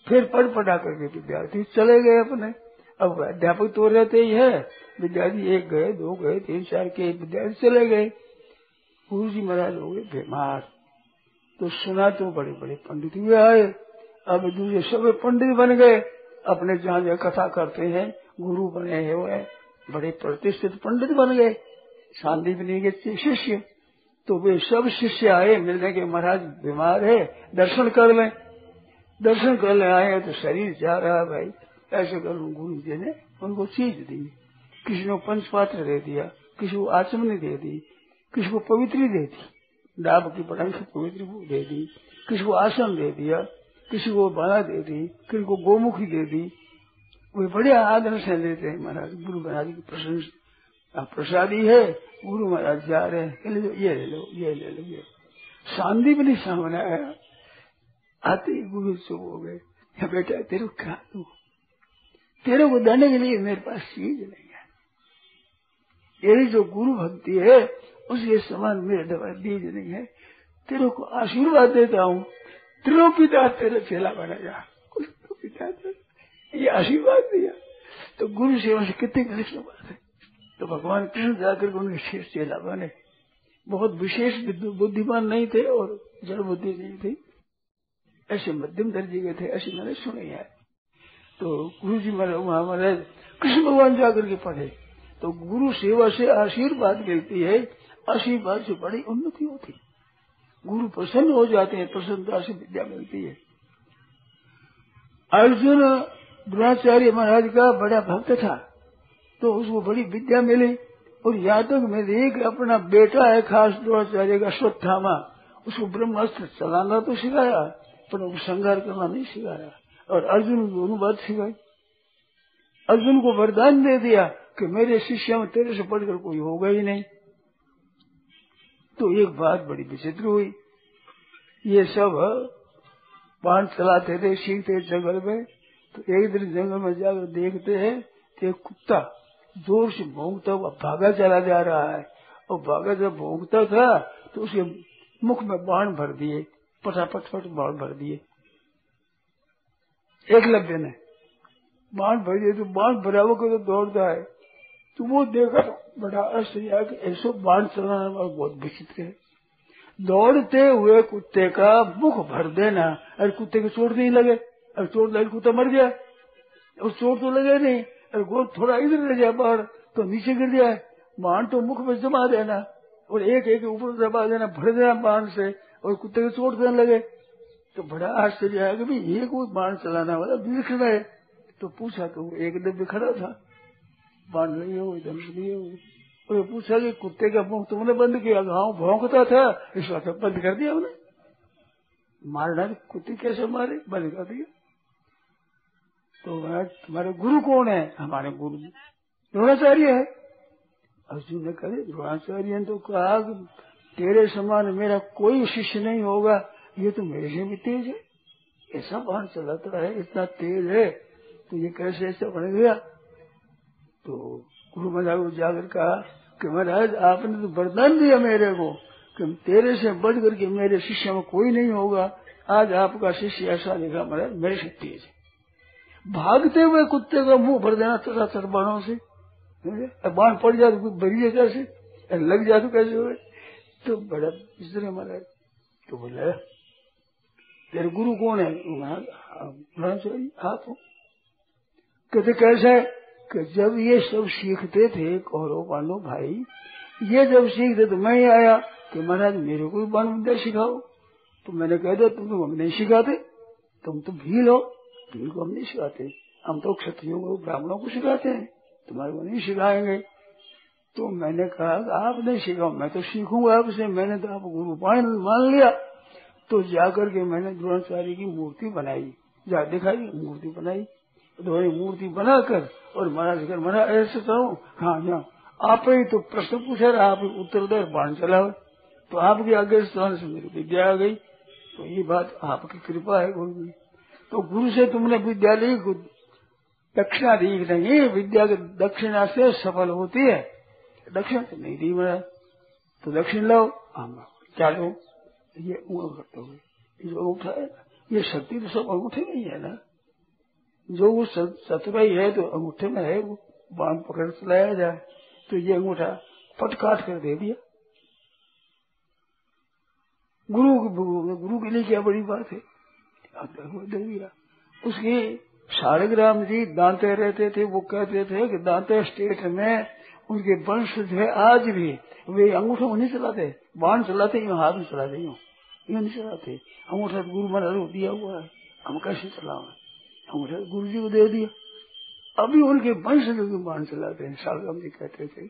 फिर पढ़ पढ़ा करके विद्यार्थी चले गए अपने। अब अध्यापक तो रहते ही है, विद्यार्थी एक गए, दो गए, तीन, चार के विद्यार्थी चले गए। गुरु जी महाराज हो गए बीमार। तो सुना तो बड़े बड़े पंडित हुए आए। अब दूसरे सब पंडित बन गए। अपने जहाँ जहाँ कथा करते हैं, गुरु बने हुए बड़े प्रतिष्ठित पंडित बन गए। शांतिपनी के शिष्य। तो वे सब शिष्य आए, मिलने के महाराज बीमार है, दर्शन कर ले। दर्शन कर ले, आए तो शरीर जा रहा है भाई। ऐसे कर गुरु जी ने उनको चीज़ दी। किसी ने पंच पात्र दे दिया, किसी को आचमनी दे दी, किसी को पवित्री दे दी। डाब की पढ़ाई से पवित्री दे दी। किसी को आसन दे दिया, किसी को बाला दे दी, किसी को गोमुखी दे दी। वे बड़े आदर से लेते हैं महाराज, गुरु महाराज की प्रशंसा। प्रसादी है, गुरु महाराज जा रहे हैं। ये ले लो, ये ले लो, ये। शांति भी नहीं सामने आया। आते ही गुरु चुप हो गए। बेटा, तेरे को क्या दू? तेरे को देने के लिए मेरे पास चीज़ नहीं है। यही जो गुरु भक्ति है उसके समान मेरे दवा बीज नहीं है। तेरे को आशीर्वाद देता हूँ। त्रिलो पिता तेरे चेला बना जा। कुछ पिता ये आशीर्वाद दिया। तो गुरु सेवा से कितनी कनिष्ठ बात है। तो भगवान कृष्ण जाकर उनके शेष चेला बने बहुत विशेष बुद्धिमान नहीं थे और जड़ बुद्धि नहीं थी। ऐसे मध्यम दर्जे के थे, ऐसे मैंने सुने है। तो गुरु जी महाराज कृष्ण भगवान जाकर के पढ़े। तो गुरु सेवा से आशीर्वाद मिलती है, आशीर्वाद से बड़ी उन्नति होती। गुरु प्रसन्न हो जाते हैं, प्रसन्नता से विद्या मिलती है। अर्जुन द्रोणाचार्य महाराज का बड़ा भक्त था। तो उसको बड़ी विद्या मिली और तक मेरे एक अपना बेटा है खास द्रोणाचार्य का अश्वत्थामा उसको ब्रह्मास्त्र चलाना तो सिखाया, पर उसको संघार करना नहीं सिखाया। और अर्जुन को दोनों बात सिखाई। अर्जुन को वरदान दे दिया कि मेरे शिष्य में तेरे से पढ़कर कोई होगा ही नहीं। तो एक बात बड़ी विचित्र हुई। ये सब बाण चलाते थे, सीखते जंगल में। तो एक दिन जंगल में जाकर देखते हैं एक कुत्ता ज़ोर से भोंगता हुआ भागा चला जा रहा है। और भागा जब भोंगता था तो उसके मुख में बाण भर दिए, पटापट फट बाण भर दिए। एक लब्य ने बाण भर दिए तो बाण बराबर को तो दौड़ता है। तो वो देखा बड़ा आश्चर्य कि ऐसो बाण चलाना बहुत विचित्र है। दौड़ते हुए कुत्ते का मुख भर देना, अरे कुत्ते की चोट नहीं लगे, अरे चोट लगे कुत्ता मर गया। और चोट तो लगे नहीं। अरे गोद थोड़ा इधर रह जाए बाढ़ तो नीचे गिर जाए। बाण तो मुख में जमा देना, और एक एक ऊपर दबा देना, भर देना बाण से, और कुत्ते को चोट देने लगे। तो बड़ा आश्चर्य है कि भाई, ये कोई बाण चलाना वाला बीख रहे तो पूछा तो वो एक दम खड़ा था। बाण नहीं हो धनुष नहीं हो। और पूछा कि कुत्ते का मुख तुमने बंद किया? गाँव भौंकता था। इस बात बंद कर दिया उन्हें। मारना कुत्ते कैसे मारे? बंद कर दिया। तो तुम्हारे गुरु कौन है? हमारे गुरु जी। द्रोणाचार्य है। अर्जुन ने कहे, द्रोणाचार्य ने तो कहा तेरे समान मेरा कोई शिष्य नहीं होगा। ये तो मेरे से भी तेज है। ऐसा बाहर चलाता है, इतना तेज है। तो ये कैसे ऐसा बन गया? तो गुरु महाराज को जाकर कहा कि महाराज, आपने तो वरदान दिया मेरे को कि तेरे से बढ़ करके मेरे शिष्य में कोई नहीं होगा। आज आपका शिष्य ऐसा देखा महाराज, मेरे से तेज है। भागते हुए कुत्ते का मुँह भर देना तथा तरबानों से। बाण पड़ जाए तो भरिए कैसे लग जाए तो कैसे हुए? तो बड़ा इसलिए महाराज। तो बोला, तेरे गुरु कौन है? आप हो। कहते, कैसे कि जब ये सब सीखते थे, कौरव, पांडव भाई, ये जब सीखते तो मैं ही आया कि महाराज, मेरे को भी बाण विद्या सिखाओ। तो मैंने कह दिया, तुम तो हम नहीं सिखाते, तुम तो भील हो। को हम नहीं सिखाते। हम तो क्षत्रियों को, ब्राह्मणों को सिखाते हैं। तुम्हारे को नहीं सिखाएँगे। तो मैंने कहा, आप नहीं सिखाओ, मैं तो सीखूँगा आपसे। मैंने तो आप गुरु मान लिया। तो जाकर के मैंने द्रोणाचार्य की मूर्ति बनाई। जा दिखाई मूर्ति बनाई। तो मूर्ति बनाकर और महाराज कर मना ऐसे करो हाँ हाँ। आप ही तो प्रश्न पूछा रहा, आप उत्तर दे, बाण चलाओ। तो आपके आगे से मेरी विद्या आ गई। तो ये बात आपकी कृपा है गुरु जी। तो गुरु से तुमने विद्या ली दक्षिणा दी नहीं? विद्या की दक्षिणा से सफल होती है। दक्षिण तो नहीं दी मैं। तो दक्षिण लो हम क्या लो ये करते हुए। जो है ये शक्ति तो सब अंगूठे में ही है ना। जो वो सतुराई है तो अंगूठे में है वो। बाँध पकड़ चलाया जाए। तो ये अंगूठा पट काट कर दे दिया। गुरु गुरु के लिए क्या बड़ी बात है? उसकी शालिग्राम जी दांते रहते थे, वो कहते थे कि दांते स्टेट में उनके वंश थे आज भी। वे अंगूठे को नहीं चलाते, बाण चलाते, यूँ हाथ में चलाते, यूँ। यूँ नहीं चलाते। अंगूठा गुरु महाराज को दिया हुआ है। हम कैसे चलाओ अंगूठा गुरु जी को दे दिया। अभी उनके वंश जो बाण चलाते हैं, शालिग्राम जी कहते थे।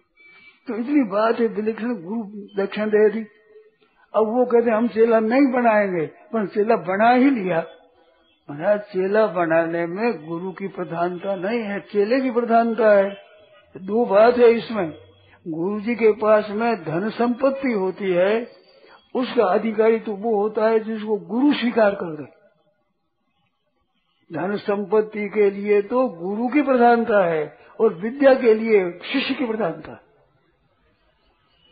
तो इतनी बात है विलक्षण गुरु दक्षिण दे दी। अब वो कहते हम चेला नहीं बनाएँगे, पर चेला बना ही लिया। महाराज, चेला बनाने में गुरु की प्रधानता नहीं है, चेले की प्रधानता है। दो बात है इसमें, गुरु जी के पास में धन संपत्ति होती है, उसका अधिकारी तो वो होता है जिसको गुरु स्वीकार कर दे। धन संपत्ति के लिए तो गुरु की प्रधानता है और विद्या के लिए शिष्य की प्रधानता।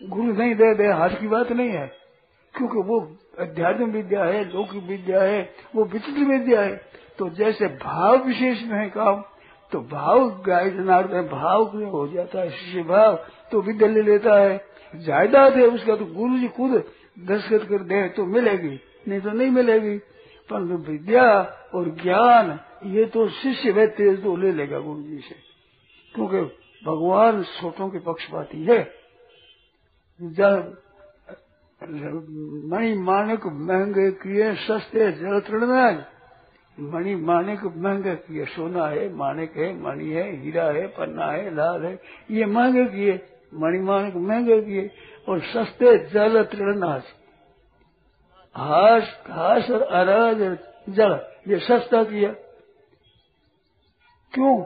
गुरु नहीं दे दे, हाथ की बात नहीं है। क्योंकि वो अध्यात्म विद्या है लौकिक विद्या है, वो विचित्र विद्या है। तो जैसे भाव विशेष में है काम तो भाव गाय में भाव हो जाता है? शिष्य भाव तो विद्या ले लेता है। जायदाद है उसका तो गुरु जी खुद दस्तखत कर दे तो मिलेगी, नहीं तो नहीं मिलेगी। पर विद्या और ज्ञान, ये तो शिष्य व्यक्ति तो ले लेगा गुरु जी से। क्योंकि भगवान छोटों के पक्षपाती है। जब मणि मानक महँगे किए सस्ते जल तृणनाज मणि मानक महँगे किए, सोना है मानक है, मणि है, हीरा है, पन्ना है, लाल है, ये महँगे किए मणि मानक महँगे किए और सस्ते जल तृणनाज हास घास और अराज जल, ये सस्ता किया। क्यों?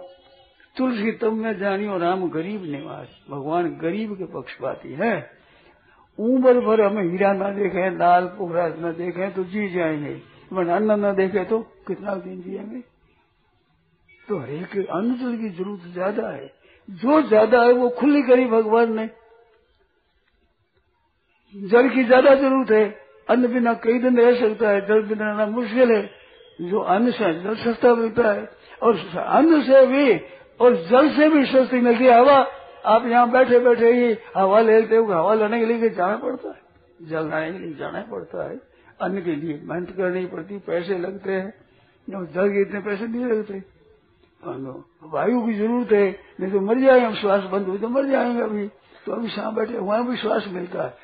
तुलसी तुम में जानी और राम गरीब निवास। भगवान गरीब के पक्षपाती है। उम्र भर हम हीरा न देखे, लाल पुखराज न देखे तो जी जाएँगे। अन्न न देखे तो कितना दिन जिएँगे? तो हरेक अन्न जल की ज़रूरत ज़्यादा है। जो ज़्यादा है वो खुली करी भगवान ने। जल की ज़्यादा ज़रूरत है। अन्न बिना कई दिन रह सकता है, जल बिना रहना मुश्किल है। जो अन्न से जल सस्ता मिलता है, और अन्न से भी, और जल से भी सस्ती मिलती है। हवा आप यहाँ बैठे बैठे ही हवा लेते हो हवा लेने के लिए जाना पड़ता है। जल लाने के लिए जाना पड़ता है। अन्न के लिए मेहनत करनी पड़ती, पैसे लगते हैं। जल के इतने पैसे नहीं लगते। वायु की ज़रूरत है, नहीं तो मर जाएँगे हम, श्वास बंद हुई तो मर जाएँगे अभी। तो अभी शाम बैठे, वहाँ भी श्वास मिलता है।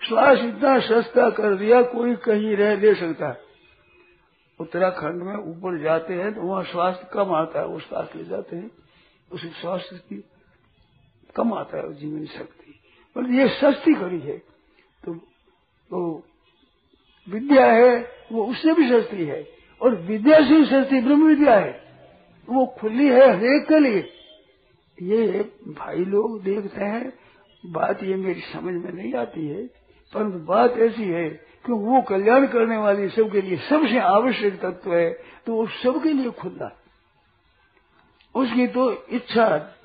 श्वास इतना सस्ता कर दिया, कोई कहीं रह ले सकता है। उत्तराखंड में ऊपर जाते हैं तो वहाँ स्वास्थ्य कम आता है, वो श्वास ले जाते हैं। उस स्वास्थ्य की कम आता है जीवन शक्ति। पर ये सस्ती करी है। तो, तो विद्या है वो उससे भी सस्ती है। और विद्या से सस्ती ब्रह्म विद्या है। वो खुली है हरेक के लिए। ये भाई लोग देखते हैं बात ये मेरी समझ में नहीं आती है परंतु बात ऐसी है कि वो कल्याण करने वाली सबके लिए सबसे आवश्यक तत्व है तो वो सबके लिए खुला उसकी तो इच्छा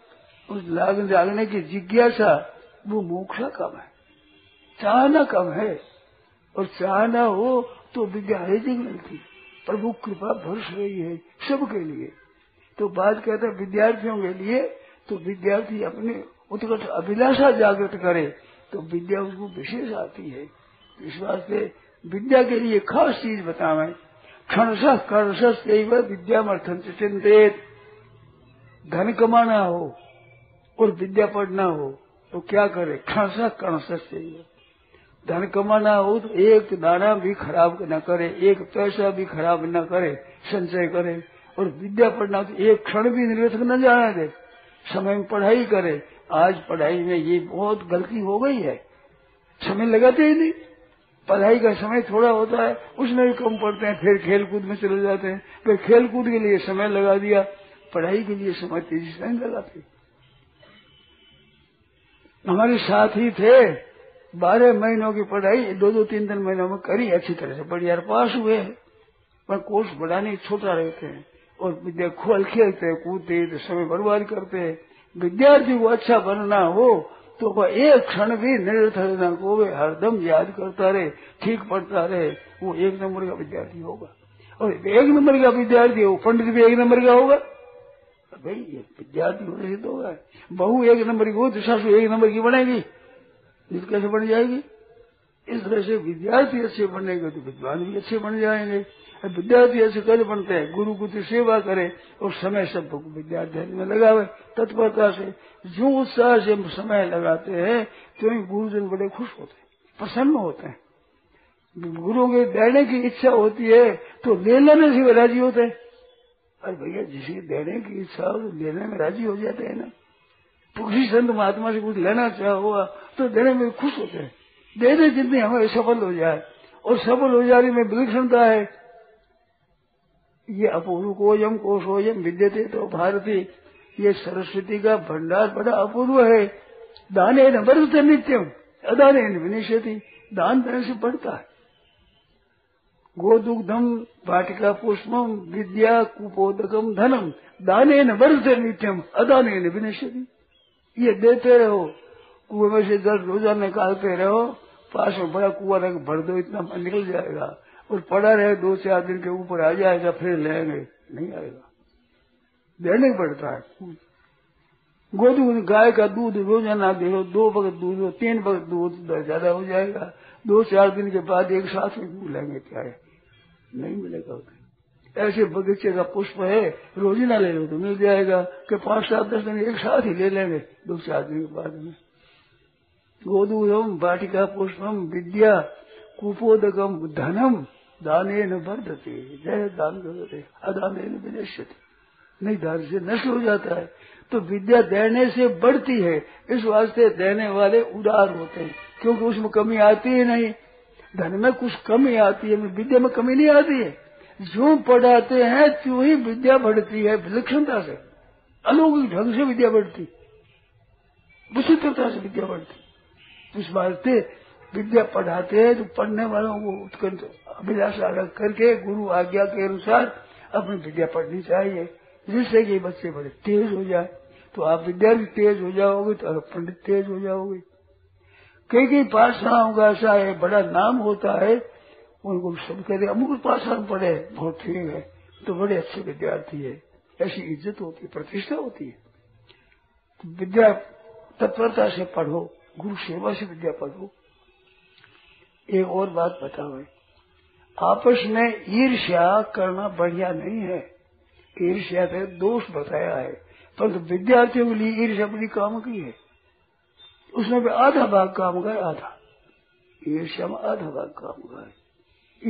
उस लाग जागने की जिज्ञासा, वो मोक्षा कम है। चाहना कम है। और चाहना हो तो विद्या है मिलती। प्रभु कृपा भरस रही है सबके लिए। तो बात कहता विद्यार्थियों के लिए तो विद्यार्थी अपने उत्कट अभिलाषा जागृत करे तो विद्या उसको विशेष आती है। इस वास्ते विद्या के लिए खास चीज़ बतावे क्षणस कर्णस विद्या मर्थन चिंतित। धन कमाना हो और विद्या पढ़ना हो तो क्या करे? क्षणस कर्णस चाहिए धन कमाना हो तो एक दाना भी खराब न करे, एक पैसा भी खराब न करे, संचय करे। और विद्या पढ़ना तो एक क्षण भी निरर्थक न जाने दे। समय में पढ़ाई करे, आज पढ़ाई में ये बहुत गलती हो गई है। समय लगाते ही नहीं। पढ़ाई का समय थोड़ा होता है, उसमें भी कम पढ़ते हैं, फिर खेल कूद में चले जाते हैं। फिर खेल कूद के लिए समय लगा दिया, पढ़ाई के लिए समय तेज़ी से नहीं लगाते। हमारे साथ ही थे, बारह महीनों की पढ़ाई, दो दो तीन तीन महीनों में करी, अच्छी तरह से बढ़िया पास हुए पर कोर्स बढ़ाने छोटा रहते हैं और विद्या खोल खेलते, कूदते तो समय बर्बाद करते हैं। विद्यार्थी को अच्छा बनना हो तो वह एक क्षण भी निरर्थक न को हरदम याद करता रहे, ठीक पढ़ता रहे, वो एक नंबर का विद्यार्थी होगा। और एक नंबर का विद्यार्थी हो पंडित भी एक नंबर का होगा। भाई ये विद्यार्थी होने से तो होगा बहु एक नंबर की हो तो सासू एक नंबर की बनेगी कैसे बन जाएगी। इस तरह से विद्यार्थी अच्छे बनेंगे तो विद्वान भी अच्छे बन जाएँगे। विद्यार्थी ऐसे कैसे बनते हैं, गुरु की सेवा करे और समय सब विद्यार्थी में लगावे, तत्परता से। जो उत्साह से हम समय लगाते हैं तो गुरुजन बड़े खुश होते हैं, प्रसन्न होते हैं। गुरु के देने की इच्छा होती है तो ले लेने से वे राज़ी होते हैं। अरे भैया जिसे देने की इच्छा हो तो लेने में राज़ी हो जाते हैं ना। तो संत महात्मा से कुछ लेना चाह तो देने में खुश होते हैं। देने जितनी हमें सफल हो जाए। और सफल हो जाने में विलक्षणता है। ये अपूर्व को यम कोशोयम विद्यते तो भारती। ये सरस्वती का भंडार बड़ा अपूर्व है। दाने न बरसते नित्यम अदाने विनिशति दान देने से बढ़ता है। गोदुग्धम वाटिका पुष्पम विद्या कुपोदकम धनम दाने न बरसते नित्यम अदाने न विनिशति ये देते रहो, कुएँ में से जल रोजा निकालते रहो, पास में बड़ा कुआ भर दो, इतना निकल जाएगा। और पड़ा रहे, दो चार दिन के ऊपर आ जाएगा, फिर लेंगे नहीं आएगा। देने पड़ता है। गोदूध गाय का दूध रोज़ाना दे दो वक्त दूध हो तीन वक्त दूध ज़्यादा हो जाएगा। दो चार दिन के बाद एक साथ में दूध लेंगे क्या है नहीं मिलेगा उसे। ऐसे बगीचे का पुष्प है रोजीना ले लो तो मिल जाएगा। कि पाँच सात दस दिन एक साथ ही ले लेंगे, दो चार दिन के बाद में। गोदूधम वाटिका पुष्पम, विद्या, कुपोदकम, धनम दाने न वर्धते। जय दान करते अदाने न नहीं, दान से नष्ट हो जाता है। तो विद्या देने से बढ़ती है, इस वास्ते देने वाले उदार होते हैं, क्योंकि उसमें कमी आती ही नहीं। धन में कुछ कमी आती है विद्या में कमी नहीं आती है। जो पढ़ाते हैं, त्यों ही विद्या बढ़ती है विलक्षणता से। अलौकिक ढंग से विद्या बढ़ती। विचित्रता से विद्या बढ़ती। इस वास्ते विद्या पढ़ाते हैं तो पढ़ने वालों को उत्कंठ अभिलाषा रख करके गुरु आज्ञा के अनुसार अपनी विद्या पढ़नी चाहिए, जिससे कि बच्चे बड़े तेज हो जाए। तो आप विद्यार्थी तेज हो जाओगे तो पंडित तेज हो जाओगे। कई कई पाठशालाओं का ऐसा है, बड़ा नाम होता है, उनको सब कहते अमुक पाठशाला पढ़े, बहुत ठीक है तो बड़े अच्छे विद्यार्थी है। ऐसी इज़्ज़त होती है, प्रतिष्ठा होती है। तो विद्या तत्परता से पढ़ो गुरु सेवा से विद्या पढ़ो। एक और बात बताओ। आपस में ईर्ष्या करना बढ़िया नहीं है। ईर्ष्या दोष बताया है, परंतु विद्यार्थियों के लिए ईर्ष्या बड़ी काम की है। उसमें भी आधा भाग काम का है, आधा। ईर्ष्या में आधा भाग काम का है।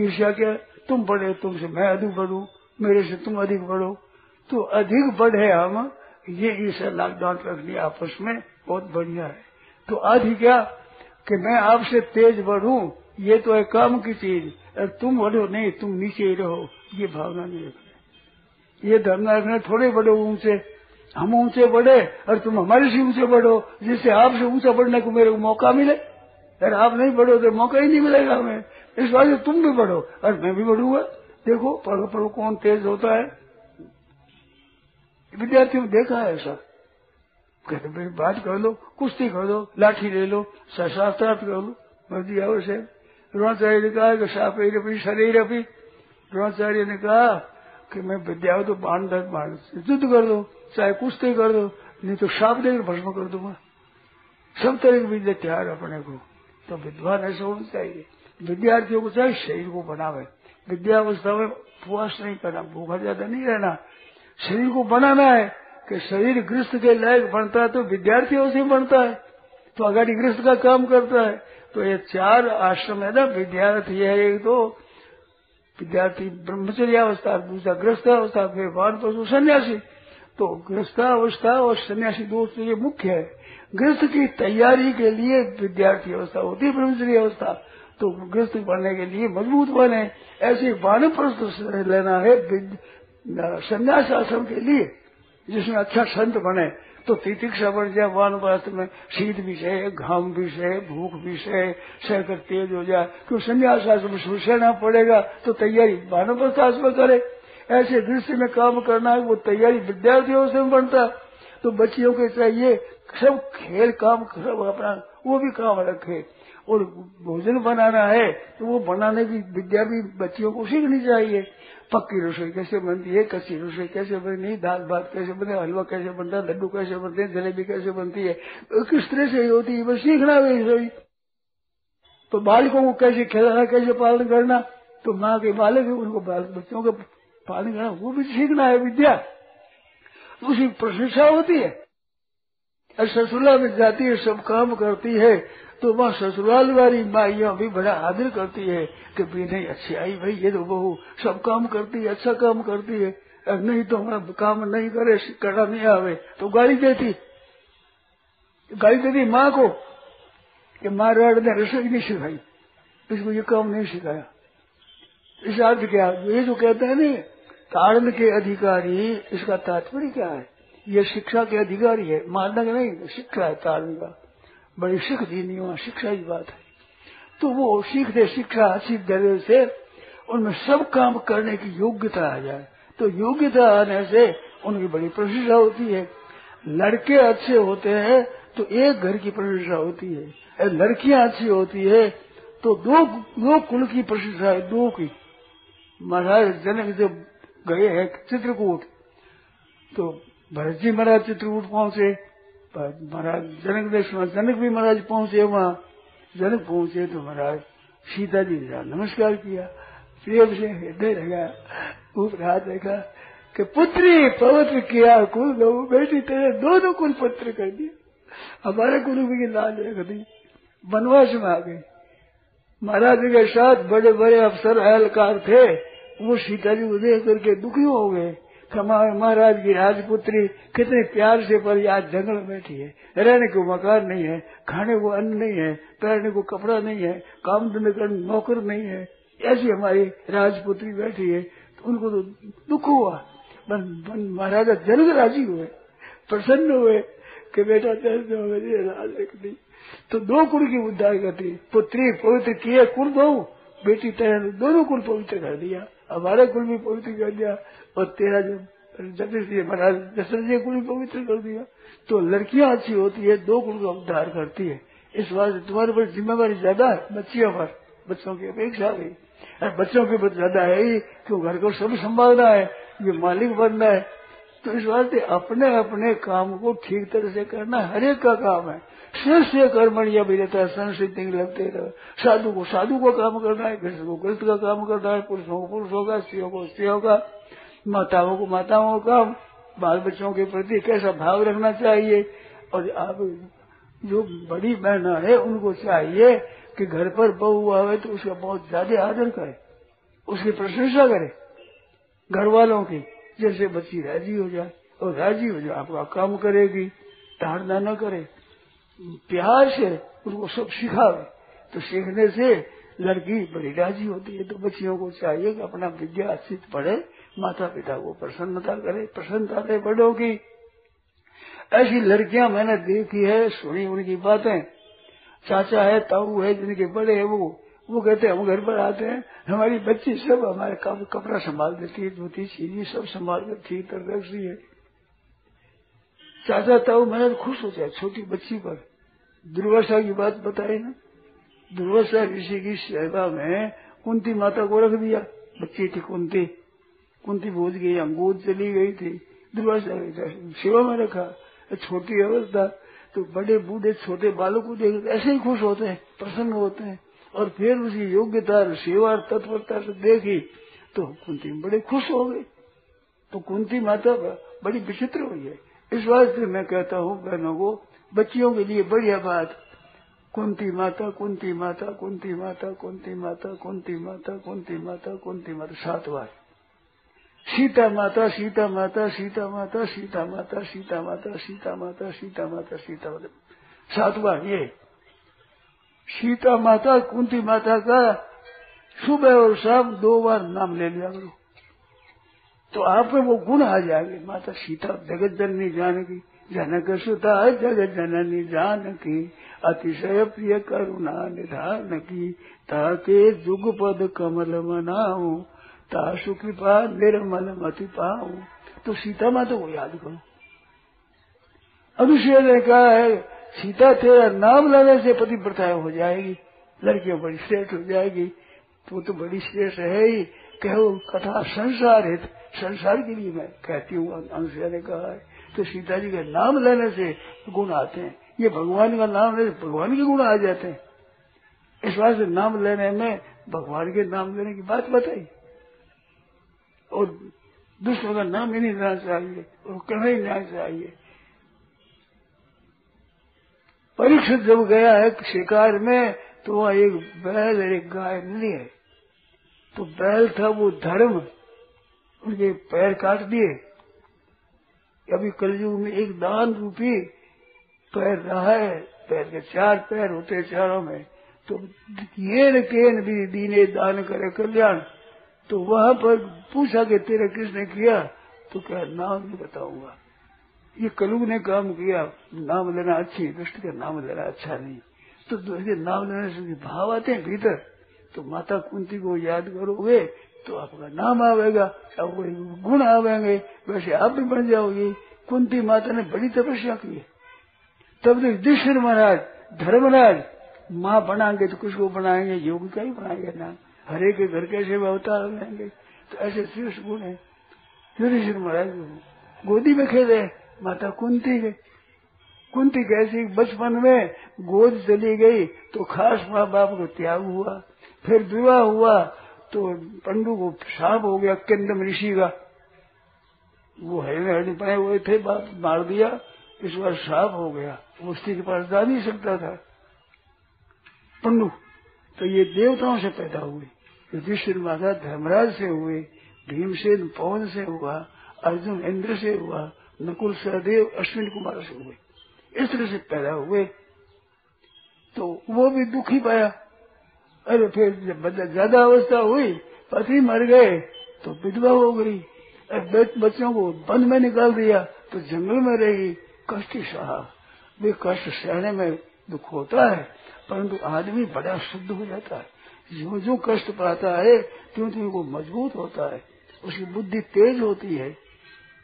ईर्ष्या क्या तुम बढ़े तुमसे मैं अधिक बढ़ू, मेरे से तुम अधिक बढ़ो। तो अधिक बढ़े हम, ये ईर्ष्या लॉकडाउन रखनी आपस में बहुत बढ़िया है। तो आधी क्या? कि मैं आपसे तेज बढ़ू, ये तो है काम की चीज़। तुम बढ़ो, नहीं, तुम नीचे ही रहो, ये भावना नहीं रखना। ये धर्म रखना थोड़े बड़े ऊँचे हम ऊँचे बढ़े और तुम हमारे से ऊँचे बढ़ो, जिससे आपसे ऊँचा बढ़ने को मेरे को मौका मिले। अगर आप नहीं बढ़ो तो मौका ही नहीं मिलेगा हमें। इस से तुम भी बढ़ो और मैं भी बढ़ूँगा। देखो, पढ़ो पढ़ो कौन तेज होता है। विद्यार्थियों ने देखा है ऐसा। कहते भाई बात कर लो, कुश्ती कर लो, लाठी ले लो शास्त्रार्थ कर लो। मर्ज़ी अवश्य। द्रोणाचार्य ने कहा कि सापेर शरीर अपनी द्रोणाचार्य ने कहा कि मैं विद्या तो बाण दर बाण से युद्ध कर दो, चाहे कुछ कुश्ती कर दो, नहीं तो साप देकर भस्म कर दूँगा। सब तरह की विद्या तैयार अपने को। तो विद्वान ऐसे होना चाहिए। विद्यार्थियों को चाहे शरीर को बनावे। विद्या विद्यावस्था में उपवास नहीं करना, भूखा ज़्यादा नहीं रहना। शरीर को बनाना है कि शरीर गृहस्थ के लायक बनता है तो विद्यार्थियों से बनता है। तो अगर ग्रस्त का काम करता है। तो ये चार आश्रम है ना, विद्यार्थी है एक तो विद्यार्थी ब्रह्मचर्य अवस्था दूसरा ग्रस्त अवस्था फिर वान पशु सन्यासी। तो गृहस्थावस्था और सन्यासी दो तो ये मुख्य है। गृहस्थ की तैयारी के लिए विद्यार्थी अवस्था होती है ब्रह्मचर्य अवस्था तो गृहस्थ बनने के लिए मज़बूत बने। ऐसे वानप्रस्थ लेना है सन्यास आश्रम के लिए, जिसमें अच्छा संत बने। तो तितिक्षा बढ़ जाए वानप्रस्थ में शीत भी सहे घाम सहे भूख सहे सहकर तेज हो जाए। क्यों संन्यास आश्रम में सहना पड़ेगा तो तैयारी वानप्रस्थ आश्रम करे। ऐसे दृश्य में काम करना है, वो तैयारी विद्यार्थियों से बनता तो बच्चियों के चाहिए, सब खेल काम सब अपना, वो भी काम रखे। और भोजन बनाना है तो वो बनाने की विद्या भी बच्चियों को सीखनी चाहिए। पक्की रसोई कैसे बनती है कच्ची रसोई कैसे बनती है दाल भात कैसे बनते हलवा कैसे बनता है लड्डू कैसे बनते हैं जलेबी कैसे बनती है, किस तरह से होती है, बस सीखना भी रसोई। तो बालकों को कैसे खिलाना, कैसे पालन करना तो माँ के बालक है, उनको बच्चों का पालन करना, वो भी सीखना है विद्या। उसी प्रशंसा होती है। ससुरा में जाती है, सब काम करती है तो वहाँ ससुराल वाली माइया भी बड़ा आदर करती है कि भी नहीं, अच्छी आई भाई, ये तो बहू सब काम करती है अच्छा काम करती है। नहीं तो हमारा काम नहीं करे करना नहीं आवे। तो गाली देती। गाली देती माँ को कि माँ मारवाड़ ने रसोई नहीं सिखाई। इसको ये काम नहीं सिखाया। इस अर्थ क्या ये जो कहते हैं ना, ताड़न के अधिकारी, इसका तात्पर्य क्या है? ये शिक्षा के अधिकारी है। मारना का नहीं, शिक्षा है ताड़न का। बड़ी सीख नहीं, वहाँ शिक्षा की बात है। तो वो सीखते शिक्षा अच्छी दे से उनमें सब काम करने की योग्यता आ जाए। तो योग्यता आने से उनकी बड़ी प्रशंसा होती है। लड़के अच्छे होते हैं तो एक घर की प्रशंसा होती है। लड़कियाँ अच्छी होती है तो दो दो कुल की प्रशंसा है, दो की। महाराज जनक जब गए हैं चित्रकूट तो भरत जी महाराज चित्रकूट पहुँचे। महाराज, जनक देश में जनक भी महाराज पहुँचे, वहाँ जनक पहुँचे तो महाराज सीता जी ने नमस्कार किया। प्रेम से हृदय लगा ऊपर हाथ कि पुत्री पवित्र किया, कुल दो बेटी, तेरे दोनों कुल पत्र कर दिया हमारे कुल की लाल रख दी। वनवास में आ गई महाराज के साथ बड़े बड़े अफसर, अहलकार थे। वो सीता जी देख करके दुखी हो गए। महाराज की राजपुत्री कितने प्यार से पर आज जंगल में बैठी है। रहने को मकान नहीं है, खाने को अन्न नहीं है, पहनने को कपड़ा नहीं है, काम धंधे करने नौकर नहीं है। ऐसी हमारी राजपुत्री बैठी है तो उनको तो दुख हुआ। महाराजा जल्द राज़ी हुए, प्रसन्न हुए कि बेटा तेरे मेरी राज तो दो कुल की उद्धार करती, पुत्री पवित्र किए कुल बहु, बेटी तेरे दोनों कुल पवित्र कर दिया, हमारा कुल भी पवित्र कर दिया। और तेरा जब जगदीश जी महाराज दशरथ जी भी पवित्र कर दिया तो लड़कियाँ अच्छी होती है, दो गुण का उद्धार करती है। इस बात से तुम्हारे पर जिम्मेवारी ज़्यादा है, बच्चियों पर, बच्चों की अपेक्षा भी। और बच्चों के पर ज़्यादा है ही क्यों घर को सब संभालना है, ये मालिक बनना है। तो इस वास्ते अपने अपने काम को ठीक तरह से करना हर एक का काम है। श्रेष्ठ कर्मणिया भी रहता है संस्कृति लगते रहे। साधु को साधु को काम करना है कृष्ण को कृष्ण का काम करना है, पुरुषों को पुरुषों का, स्त्रियों को स्त्रियों का। माताओं को, माताओं का बाल बच्चों के प्रति कैसा भाव रखना चाहिए? और आप जो बड़ी बहना है, उनको चाहिए कि घर पर बहू आवे तो उसका बहुत ज़्यादा आदर करे, उसकी प्रशंसा करे घर वालों की, जैसे बच्ची राज़ी हो जाए, और राज़ी हो जाए, आपका काम करेगी ताड़ना न करे, प्यार से उनको सब सिखावे तो सीखने से लड़की बड़ी राज़ी होती है तो बच्चियों को चाहिए कि अपना विद्या अच्छी पढ़े माता पिता को प्रसन्नता करे, प्रसन्नता दे बड़ों की ऐसी लड़कियाँ मैंने देखी है, सुनी उनकी बातें। चाचा है, ताऊ है, जिनके बड़े है वो वो कहते हैं, हम घर पर आते हैं, हमारी बच्ची सब हमारे कपड़ा संभाल देती है, धोती चीनी सब संभाल कर ठीक कर रखती है चाचा, ताऊ, मैंने तो खुश हो जाए, छोटी बच्ची पर। दुर्वासा की बात बताई ना? दुर्वासा ऋषि की सेवा में कुंती माता को रख दिया, बच्ची थी कुंती। कुंती भोज गई, अंगूर चली गई थी दुर्वासा सेवा में रखा, छोटी अवस्था तो बड़े बूढ़े छोटे बालों को देख ऐसे ही खुश होते हैं, प्रसन्न होते हैं। और फिर उसकी योग्यता, सेवा तत्परता से देखी तो कुंती बड़े खुश हो गए तो कुंती माता बड़ी विचित्र हुई है। इस वास्ते मैं कहता हूँ, बहनों को, बच्चियों के लिए बढ़िया बात। कुंती माता कुंती माता कुंती माता कुंती माता कुंती माता कुंती माता कुंती माता, सात बार। सीता माता सीता माता सीता माता सीता माता सीता माता सीता माता सीता माता सीता माता। सात बार ये। सीता माता, कुंती माता का सुबह और शाम दो बार नाम ले लिया करो। तो आप में वो गुण आ जाएँगे। माता सीता जगत जननी जानकी, जनक सुता जगत जननी जानकी, अतिशय प्रिय करुणा निधान की ताके जुग पद कमल मनाऊ ताशु कृपा निर्मल मति पाऊ तो सीता माता को याद करो। अभिषेक ने कहा है, सीता, तेरा नाम लेने से पति प्रथा हो जाएगी। लड़कियाँ बड़ी श्रेष्ठ हो जाएगी। तो तो बड़ी श्रेष्ठ है ही। कहो, कथा संसार है। संसार के लिए मैं कहती हूँ अनुसया ने कहा है। तो सीता जी के नाम लेने से गुण आते हैं। ये भगवान का नाम लेने भगवान के गुण आ जाते हैं। इस बात से नाम लेने में भगवान के नाम लेने की बात बताई। और दूसरों का नाम ही नहीं लेना चाहिए, और कहना ही लेना चाहिए। परीक्षित जब गया है शिकार में तो वहाँ एक बैल और एक गाय मिली है। तो बैल था वो धर्म, उनके पैर काट दिए। अभी कलयुग में एक दान रूपी पैर रहा है, पैर के चार पैर होते चारों में। तो ये केन दीने दान करे कल्याण। तो वहाँ पर पूछा कि तेरे किसने किया? तो क्या नाम नहीं बताऊँगा। ये कलुग ने काम किया, नाम लेना अच्छी दुष्ट का नाम लेना अच्छा नहीं। तो नाम लेने से भाव आते हैं भीतर। तो माता कुंती को याद करोगे तो आपका नाम आवेगा कोई गुण आवेंगे, वैसे आप भी बन जाओगे। कुंती माता ने बड़ी तपस्या की है। तब तो युधिष्ठिर महाराज, धर्मराज, माँ बनाएँगे तो किसको बनाएँगे? योग का ही बनाएँगे ना हरे के घर कैसे अवतार लेंगे तो ऐसे श्रेष्ठ गुण है। युधिष्ठिर महाराज गोदी में खेले माता कुंती के कुंती कैसी बचपन में गोद चली गई तो खास माँ बाप को त्याग हुआ। फिर विवाह हुआ तो पंडू को साप हो गया कंदम ऋषि का। वो हरने हरने पाए हुए थे बाप मार दिया, इस बार साफ़ हो गया। वो स्त्री के पास जा नहीं सकता था। पंडू तो ये देवताओं से पैदा हुए। युधिष्ठिर माता धर्मराज से हुए, भीमसेन पवन से हुआ, अर्जुन इंद्र से हुआ, नकुल सहदेव, अश्विन कुमार से हुए, इस तरह से पैदा हुए तो वो भी दुखी पाया। अरे फिर जब ज़्यादा अवस्था हुई, पति मर गए तो विधवा हो गई। अरे बच्चों को बंद में निकाल दिया तो जंगल में रहेगी कष्ट सहा। वे कष्ट सहने में दुख होता है, परंतु आदमी बड़ा शुद्ध हो जाता है। जो जो कष्ट पाता है, त्यों त्यों वो मज़बूत होता है। उसकी बुद्धि तेज होती है।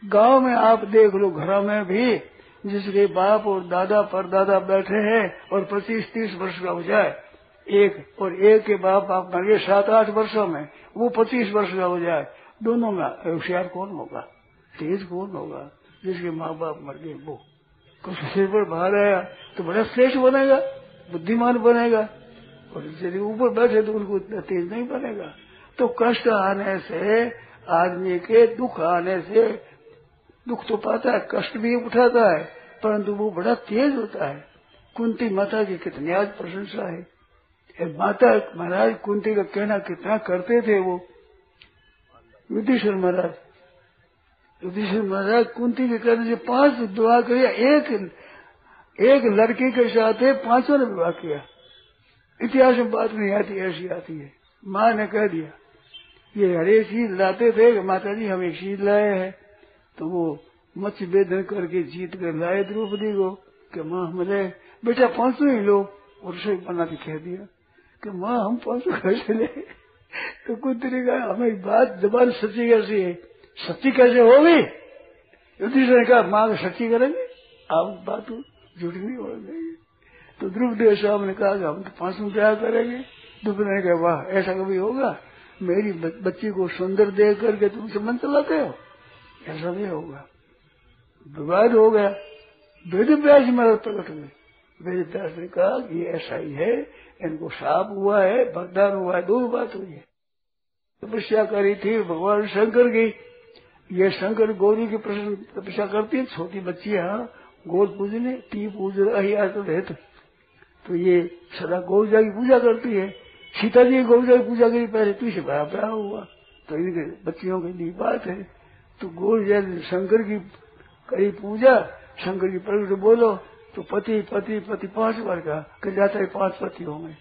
गाँव में आप देख लो, घरों में भी जिसके बाप और दादा, परदादा बैठे हैं और पच्चीस, तीस वर्ष का हो जाए, एक और एक के बाप, आप गए सात, आठ वर्षों में वो पच्चीस वर्ष का हो जाए, दोनों में होशियार कौन होगा? तेज कौन होगा? जिसके माँ बाप मर गए, वो। कुछ सिर पर बाहर आया तो बड़ा श्रेष्ठ बनेगा, बुद्धिमान बनेगा। और यदि ऊपर बैठे तो उनको इतना तेज नहीं बनेगा तो कष्ट आने से, आदमी के दुख आने से, दुख तो पाता है, कष्ट भी उठाता है, परंतु वो बड़ा तेज होता है। कुंती माता की कितनी आज प्रशंसा है। माता महाराज, कुंती का कहना कितना करते थे वो। युद्धेश्वर महाराज युद्धेश्वर महाराज, कुंती के कहने से पाँच दुआ किया, एक एक लड़की के साथ पाँचों ने विवाह किया। इतिहास में बात नहीं आती, ऐसी आती है। माँ ने कह दिया, ये हरे चीज़ लाते थे माता जी हम एक चीज़ लाए हैं। तो वो मत्स्य वेदन करके जीत कर लाए द्रौपदी को कि माँ हमने बेटा पाँचों ही लोग, और रसोई बना के कह दिया कि माँ हम पाँचों कैसे ले? तो कुछ तरीका हमें बात जबान सच्ची कैसी है? सच्ची कैसे होगी? युधिष्ठिर ने कहा, माँ सच्ची करेंगे, आप बात झूठ नहीं हो गई तो ध्रुवदेव साहब ने कहा कि हम तो पाँचों क्या करेंगे। ध्रुव ने कहा, वाह, ऐसा कभी होगा? मेरी बच्ची को सुंदर देख करके तुमसे मन चलाते हो? ऐसा नहीं होगा। विवाद हो गया। वेद व्यास मदद प्रकट हुए। वेद व्यास ने कहा कि ऐसा ही है, इनको साप हुआ है बरदान हुआ है, दो बात हुई है। तपस्या करी थी, भगवान शंकर की। ये शंकर गौरी की प्रश्न तपस्या करती है, छोटी बच्ची हाँ गौर पूजने ती पूज रही तो तो ये सदा गौजा की पूजा करती है। सीता जी गौरजा की पूजा करी पहले तुझसे बड़ा बड़ा हुआ। तो इनके बच्चियों के लिए बात है। तो गौरजा शंकर की करी पूजा, शंकर की प्रगट बोलो तो पति पति पति पाँच बार का कर जाता है पाँच पति होंगे।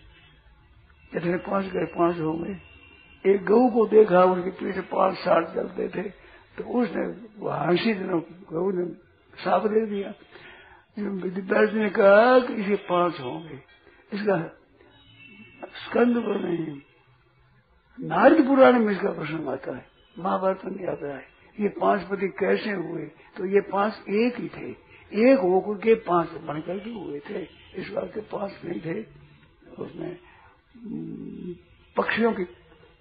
जितने पाँच गए, पाँच होंगे। एक गऊ को देखा, उनके पीछे पाँच साठ चलते थे। तो उसने हँसी दिनों गऊ ने साफ़ दे दिया। विद्यार्थी ने कहा कि इसे पाँच होंगे। इसका स्कंद पर नहीं, नारद पुराण में इसका प्रश्न आता है। महाभारत में आता है। ये पाँच पति कैसे हुए? तो ये पाँच एक ही थे। एक होकर के पाँच बनकर के हुए थे। इस बार के पाँच नहीं थे। उसमें पक्षियों की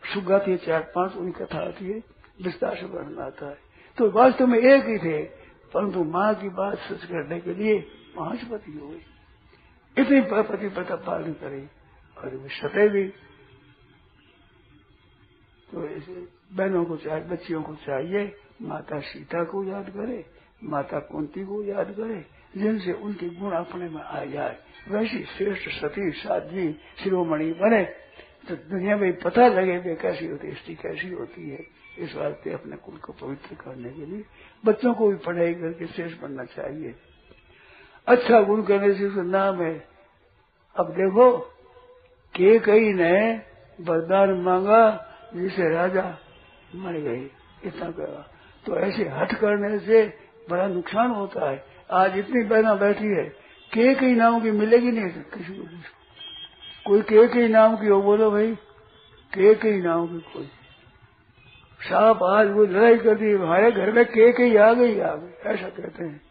सुगा थी चार पाँच उनकी कथा आती है। विस्तार से वर्णन आता है। तो वास्तव में एक ही थे। परंतु माँ की बात सच करने के लिए पाँच पति हो गई। इतनी पति पता पालन करे और सतह भी तो ऐसे बहनों को चाहिए, बच्चियों को चाहिए, माता सीता को याद करे, माता कुंती को याद करे, जिनसे उनके गुण अपने में आ जाए। वैसी श्रेष्ठ सती साधी शिरोमणि बने तो दुनिया में पता लगे वे कैसी होती, स्त्री कैसी होती है। इस वास्ते अपने कुल को पवित्र करने के लिए बच्चों को भी पढ़ाई करके शेष बनना चाहिए। अच्छा गुण करने से उसका नाम है। अब देखो के कई ने वरदान मांगा, जिसे राजा मर गए, इतना कहा। तो ऐसे हट करने से बड़ा नुकसान होता है। आज इतनी बहना बैठी है के कई नाम की मिलेगी नहीं किसी को कोई के कई नाम की हो, बोलो भाई के कई नाम की कोई। साहब आज वो लड़ाई कर दी हमारे घर में के कई आ गई आ गई। ऐसा कहते हैं।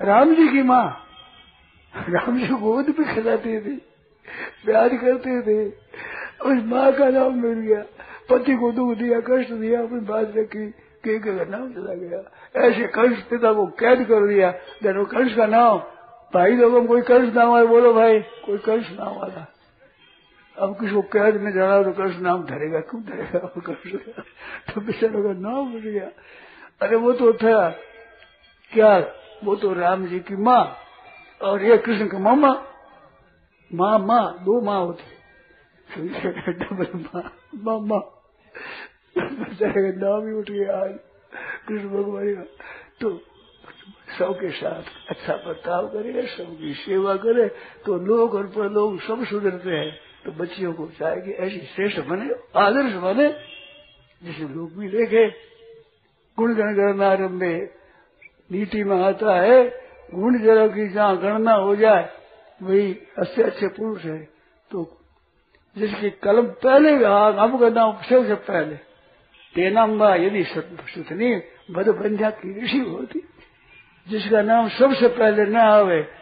राम जी की माँ, राम जी गोद भी खिलाती थी, प्यार करते थे। उस माँ का नाम मिल गया। पति को दुख दिया, कष्ट दिया, अपनी बात रखी। के का नाम चला गया। ऐसे कंस पिता को कैद कर दिया। जब कंस का नाम, भाई लोगों कोई कंस नाम आए बोलो भाई, कोई कंस नाम वाला अब किसी को कैद में जाना तो कंस नाम धरेगा, क्यों धरेगा कंस तो बेचारों का नाम मिल गया। अरे वो तो था, क्या? वो तो राम जी की माँ और ये कृष्ण का मामा। माँ माँ, दो माँ होती। डबल माँ मामा। बेचारे का नाम ही उठ गया आज, कृष्ण भगवान का। तो सबके साथ अच्छा बर्ताव करे, सबकी सेवा करे तो लोग और पर लोग सब सुधरते हैं। तो बच्चियों को चाहे कि ऐसी श्रेष्ठ बने, आदर्श बने, जिसे लोग भी देखे। गुण गण गणनारंभे नीति में आता है गुण जरा की जहाँ गणना हो जाए, वही अच्छे अच्छे पुरुष है। तो जिसकी कलम पहले आपका नाम सबसे पहले। तेनाम्बा यदि सुथनी बद की ऋषि होती, जिसका नाम सबसे पहले न आवे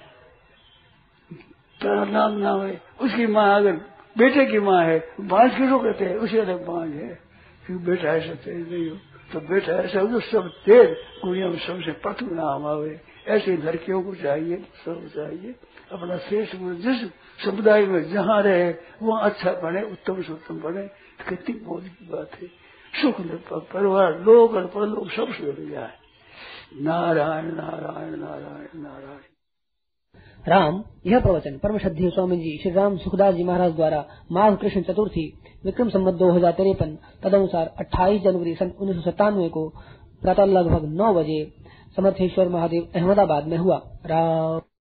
तेरा नाम ना आवे उसकी माँ अगर बेटे की माँ है बांझ किसको कहते हैं? उसी अलग बांझ है। क्योंकि बेटा ऐसा तेज नहीं हो। तो बेटा ऐसा हो सब तेज कुड़ियों में सबसे प्रथम नाम आवे। ऐसे लड़कियों को चाहिए, सब चाहिए। अपना शेष जिस समुदाय में जहाँ रहे, वहाँ अच्छा बने उत्तम से उत्तम बने कितनी मौज की बात है। सुख परिवार, लोग और परलोक सब सुधर जाए। नारायण नारायण नारायण नारायण। राम, यह प्रवचन परम श्रद्धेय स्वामी जी श्री राम सुखदास जी महाराज द्वारा माघ कृष्ण चतुर्थी, विक्रम संबत दो हज़ार तिरपन, तदनुसार 28 जनवरी सन उन्नीस सौ सत्तानवे को प्रातः लगभग नौ बजे समर्थेश्वर महादेव अहमदाबाद में हुआ। राम।